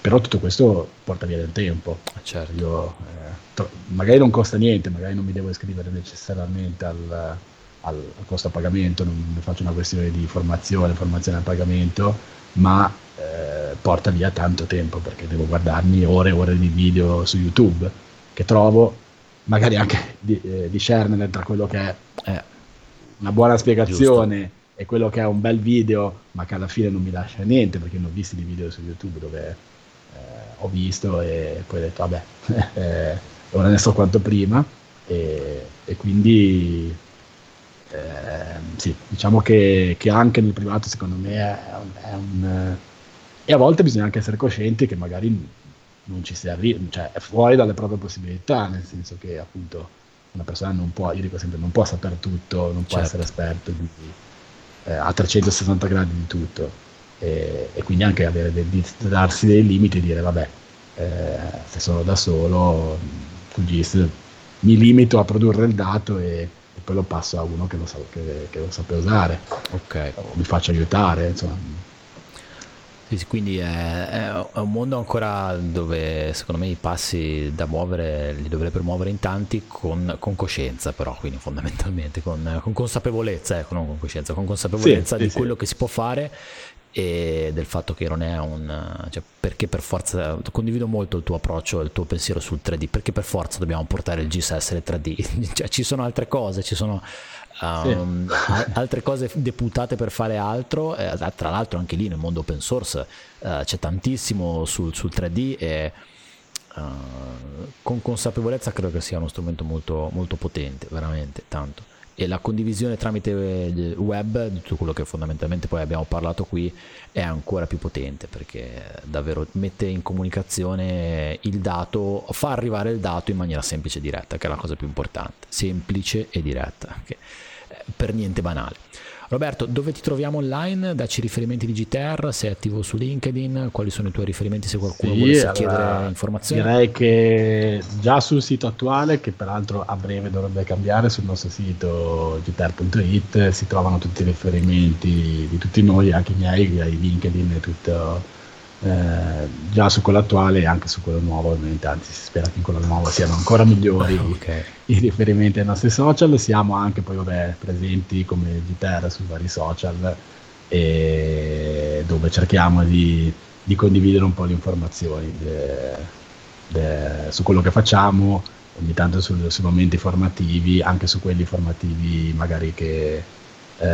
Però tutto questo porta via del tempo. Certo. Io, eh, tro- magari non costa niente, magari non mi devo iscrivere necessariamente al, al- costo a pagamento, non faccio una questione di formazione, formazione a pagamento, ma eh, porta via tanto tempo perché devo guardarmi ore e ore di video su YouTube che trovo magari anche di, eh, discernere tra quello che è Eh, una buona spiegazione e quello che è un bel video, ma che alla fine non mi lascia niente, perché ne ho visti di video su YouTube dove eh, ho visto e poi ho detto, vabbè, eh, ora ne so quanto prima, e, e quindi ehm, sì, diciamo che, che anche nel privato secondo me è un, è un, eh, e a volte bisogna anche essere coscienti che magari non ci si arriva, cioè è fuori dalle proprie possibilità, nel senso che appunto una persona non può, io dico sempre, non può sapere tutto, non può Certo. essere esperto di, eh, a 360 gradi di tutto. E, e quindi anche avere dei- di, darsi dei limiti e dire vabbè, eh, se sono da solo, QGIS, mi limito a produrre il dato e poi lo passo a uno che lo, sa, che, che lo sappia usare, ok. o mi faccio aiutare, insomma. Sì, sì, quindi è, è- un mondo ancora dove secondo me i passi da muovere li dovrebbero muovere in tanti con, con coscienza però, quindi fondamentalmente con, con consapevolezza, ecco, non con coscienza, con consapevolezza Sì, di quello che si può fare e del fatto che non è un... cioè perché per forza, condivido molto il tuo approccio, il tuo pensiero sul 3D, perché per forza dobbiamo portare il GSS e il 3D, cioè ci sono altre cose, ci sono... um, al- altre cose deputate per fare altro, eh, tra l'altro anche lì nel mondo open source eh, c'è tantissimo sul, sul 3D e eh, con consapevolezza credo che sia uno strumento molto, molto potente, veramente tanto. E la condivisione tramite il web di tutto quello che fondamentalmente poi abbiamo parlato qui è ancora più potente perché davvero mette in comunicazione il dato, fa arrivare il dato in maniera semplice e diretta, che è la cosa più importante, semplice e diretta, che è per niente banale. Roberto, dove ti troviamo online? Dacci riferimenti di GTR, sei attivo su LinkedIn, quali sono i tuoi riferimenti se qualcuno Sì, volesse allora, chiedere informazioni? Direi che già sul sito attuale, che peraltro a breve dovrebbe cambiare, sul nostro sito gter.it si trovano tutti i riferimenti di tutti noi, anche i miei, i LinkedIn e tutto. Eh, già su quello attuale e anche su quello nuovo, ovviamente, anzi si spera che in quello nuovo siano ancora migliori Ok. i riferimenti ai nostri social, siamo anche poi vabbè, presenti come GTR sui vari social e dove cerchiamo di, di condividere un po' le informazioni de- de- su quello che facciamo, ogni tanto sul- sui momenti formativi, anche su quelli formativi magari che eh,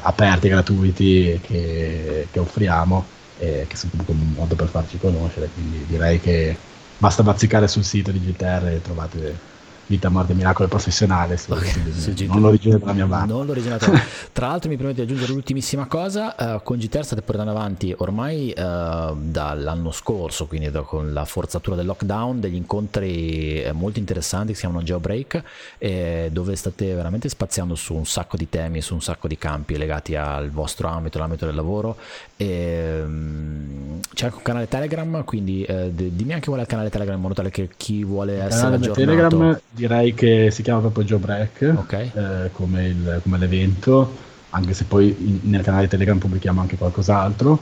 aperti, gratuiti che, che offriamo e che sono comunque un modo per farci conoscere, quindi direi che basta bazzicare sul sito di GTR e trovate Vita, Morte Miracolo Professionale, su- Ok, su- su GTR. non l'origine della mia banda. Non l'originale tua. Tra l'altro mi permette di aggiungere l'ultimissima cosa, eh, con GTR state portando avanti ormai eh, dall'anno scorso, quindi da- con la forzatura del lockdown, degli incontri eh, molto interessanti che si chiamano Geobreak, eh, dove state veramente spaziando su un sacco di temi, su un sacco di campi legati al vostro ambito, l'ambito del lavoro. E, mm, c'è anche un canale Telegram, quindi eh, dimmi anche qual è il canale Telegram in modo tale che chi vuole Il essere aggiornato... Telegram direi che si chiama proprio Geobreak Ok. eh, come, il- come l'evento anche se poi in, nel canale Telegram pubblichiamo anche qualcos'altro.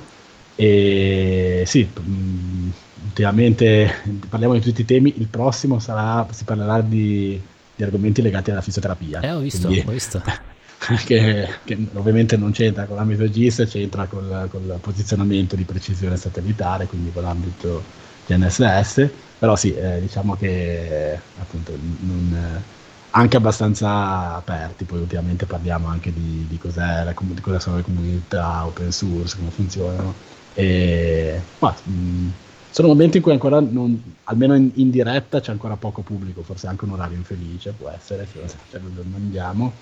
E sì, mh, mm, ultimamente parliamo di tutti i temi, il prossimo sarà, si parlerà di, di argomenti legati alla fisioterapia. Eh, ho visto, quindi, ho visto. Che, che, ovviamente non c'entra con l'ambito GIS, c'entra col, col posizionamento di precisione satellitare, quindi con l'ambito GNSS, però sì, eh, diciamo che appunto non, anche abbastanza aperti, poi ultimamente parliamo anche di, di, cos'è la, di cosa sono le comunità open source, come funzionano, e, ma, mh, sono momenti in cui ancora, non, almeno in, in, diretta, c'è ancora poco pubblico, forse anche un orario infelice, può essere, se lo mandiamo.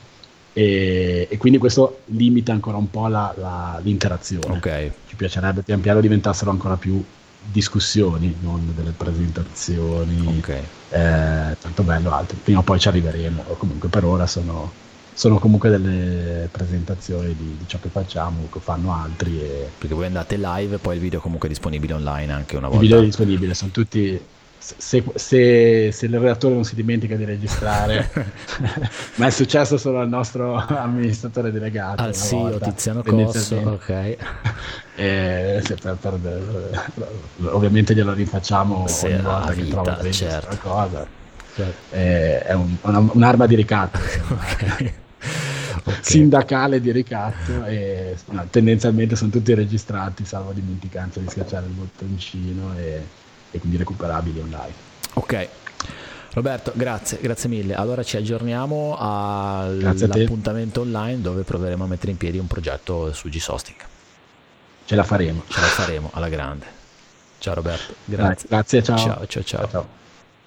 E, e, quindi questo limita ancora un po' la, la, l'interazione. Okay. Ci piacerebbe pian piano diventassero ancora più discussioni, non delle presentazioni. Okay. Eh, tanto bello altro. Prima o poi ci arriveremo. Comunque per ora sono sono comunque delle presentazioni di, di, ciò che facciamo, che fanno altri. E... Perché voi andate live e poi il video è comunque disponibile online anche una volta. Il video è disponibile, sono tutti... Se, se, se il redattore non si dimentica di registrare, ma è successo solo al nostro amministratore delegato. Al CEO volta, Tiziano Cosso, ok. E, per, per, ovviamente glielo rifacciamo sì, ogni volta che trova certo. qualcosa. Certo. è un, una, un'arma di ricatto. okay okay. sindacale di ricatto e no, tendenzialmente sono tutti registrati salvo dimenticanza di schiacciare il bottoncino e, e quindi recuperabili online. Ok. Roberto, grazie, grazie mille. Allora ci aggiorniamo all'appuntamento online dove proveremo a mettere in piedi un progetto su G-Sosting. Ce la faremo. Ce la faremo alla grande. Ciao Roberto, grazie. Dai, grazie, ciao. Ciao, ciao, ciao. ciao, ciao.